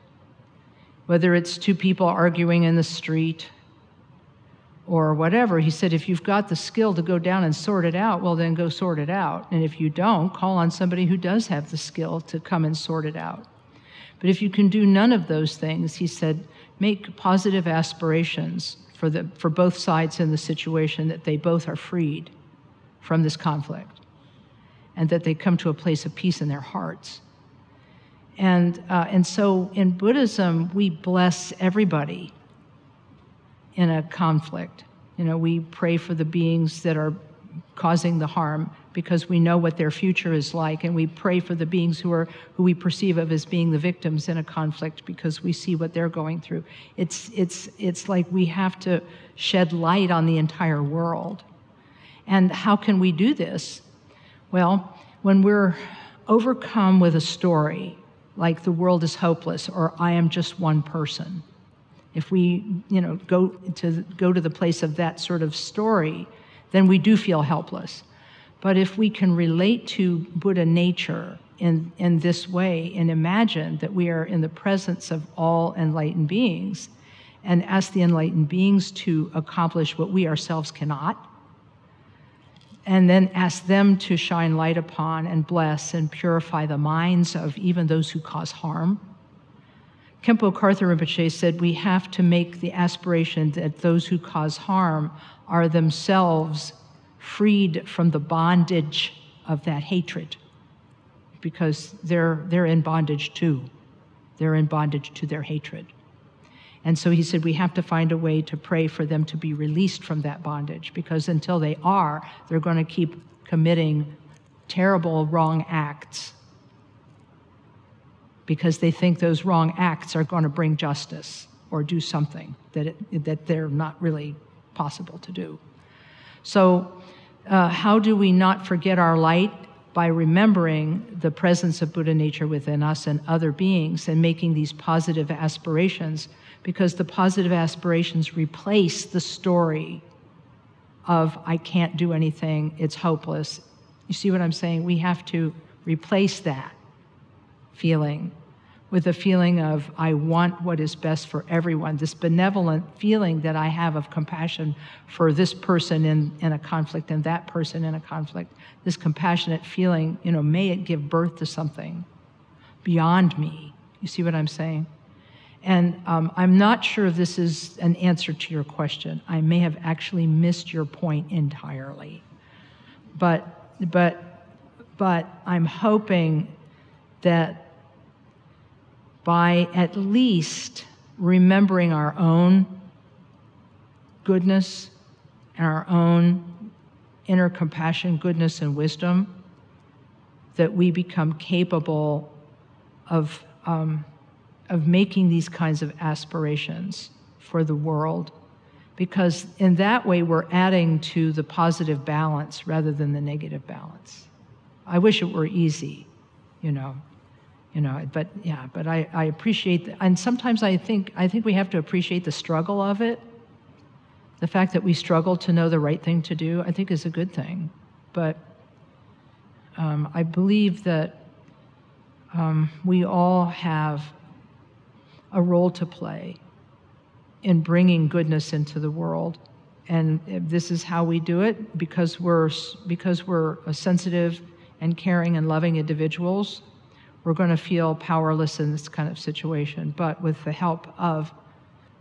whether it's two people arguing in the street or whatever, he said, if you've got the skill to go down and sort it out, well, then go sort it out. And if you don't, call on somebody who does have the skill to come and sort it out. But if you can do none of those things, he said, make positive aspirations for, the, for both sides in the situation that they both are freed from this conflict and that they come to a place of peace in their hearts. And, uh, and so in Buddhism, we bless everybody in a conflict. You know, we pray for the beings that are causing the harm because we know what their future is like and we pray for the beings who are who we perceive of as being the victims in a conflict because we see what they're going through. It's it's it's like we have to shed light on the entire world. And how can we do this? Well, when we're overcome with a story like the world is hopeless or I am just one person, if we, you know, go to go to the place of that sort of story, then we do feel helpless. But if we can relate to Buddha nature in, in this way and imagine that we are in the presence of all enlightened beings and ask the enlightened beings to accomplish what we ourselves cannot, and then ask them to shine light upon and bless and purify the minds of even those who cause harm. Khenpo Karthar Rinpoche said we have to make the aspiration that those who cause harm are themselves freed from the bondage of that hatred because they're, they're in bondage too. They're in bondage to their hatred. And so he said, we have to find a way to pray for them to be released from that bondage because until they are, they're going to keep committing terrible wrong acts because they think those wrong acts are going to bring justice or do something that, it, that they're not really possible to do. So, uh, how do we not forget our light? By remembering the presence of Buddha nature within us and other beings and making these positive aspirations because the positive aspirations replace the story of I can't do anything, it's hopeless. You see what I'm saying? We have to replace that feeling with a feeling of I want what is best for everyone, this benevolent feeling that I have of compassion for this person in, in a conflict and that person in a conflict, this compassionate feeling, you know, may it give birth to something beyond me. You see what I'm saying? And um, I'm not sure this is an answer to your question. I may have actually missed your point entirely. But, but, but I'm hoping that by at least remembering our own goodness and our own inner compassion, goodness, and wisdom, that we become capable of. Um, of making these kinds of aspirations for the world because in that way we're adding to the positive balance rather than the negative balance i wish it were easy you know you know but yeah but i, I appreciate the, and sometimes i think i think we have to appreciate the struggle of it the fact that we struggle to know the right thing to do i think is a good thing but um, i believe that um, we all have a role to play in bringing goodness into the world. And this is how we do it because we're, because we're sensitive and caring and loving individuals. We're going to feel powerless in this kind of situation. But with the help of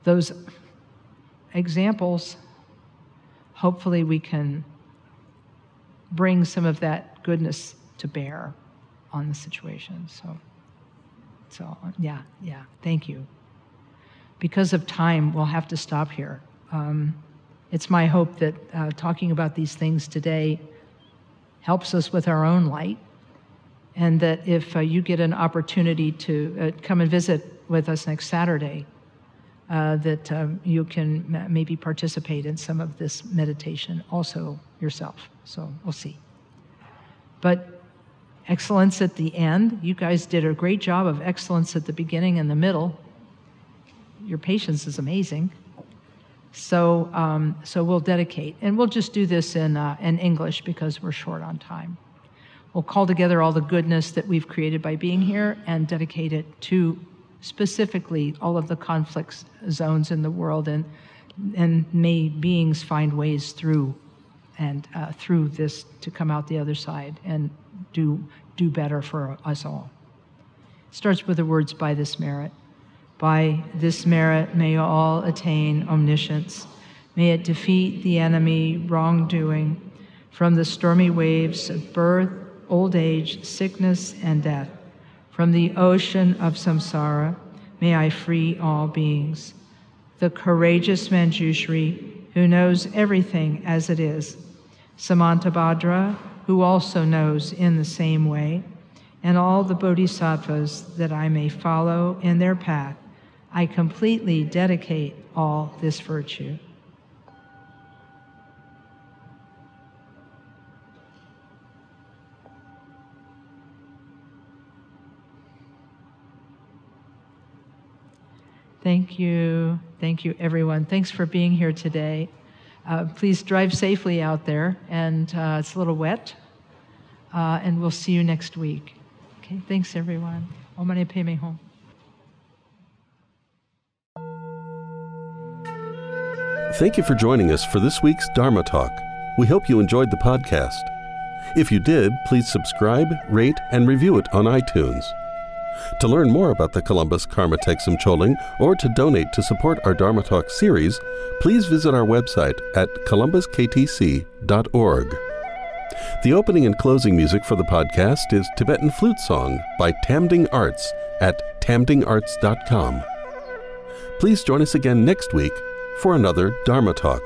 those examples, hopefully we can bring some of that goodness to bear on the situation. So. So, yeah, yeah, thank you. Because of time, we'll have to stop here. Um, it's my hope that uh, talking about these things today helps us with our own light, and that if uh, you get an opportunity to uh, come and visit with us next Saturday, uh, that um, you can maybe participate in some of this meditation also yourself. So we'll see. But excellence at the end. You guys did a great job of excellence at the beginning and the middle. Your patience is amazing. So, um, so we'll dedicate, and we'll just do this in, uh, in English because we're short on time. We'll call together all the goodness that we've created by being here and dedicate it to specifically all of the conflict zones in the world, and, and may beings find ways through and uh, through this to come out the other side and do, do better for us all. It starts with the words, by this merit. By this merit, may all attain omniscience. May it defeat the enemy wrongdoing from the stormy waves of birth, old age, sickness, and death. From the ocean of samsara, may I free all beings. The courageous Manjushri, who knows everything as it is, Samantabhadra, who also knows in the same way, and all the bodhisattvas that I may follow in their path, I completely dedicate all this virtue. Thank you. Thank you, everyone. Thanks for being here today. Uh, please drive safely out there, and uh, it's a little wet. Uh, and we'll see you next week. Okay, thanks everyone. Om Mani Padme Hum. Thank you for joining us for this week's Dharma Talk. We hope you enjoyed the podcast. If you did, please subscribe, rate, and review it on iTunes. To learn more about the Columbus Karma Thegsum Choling or to donate to support our Dharma Talk series, please visit our website at columbusktc.org. The opening and closing music for the podcast is Tibetan Flute Song by Tamding Arts at tamdingarts.com. Please join us again next week for another Dharma Talk.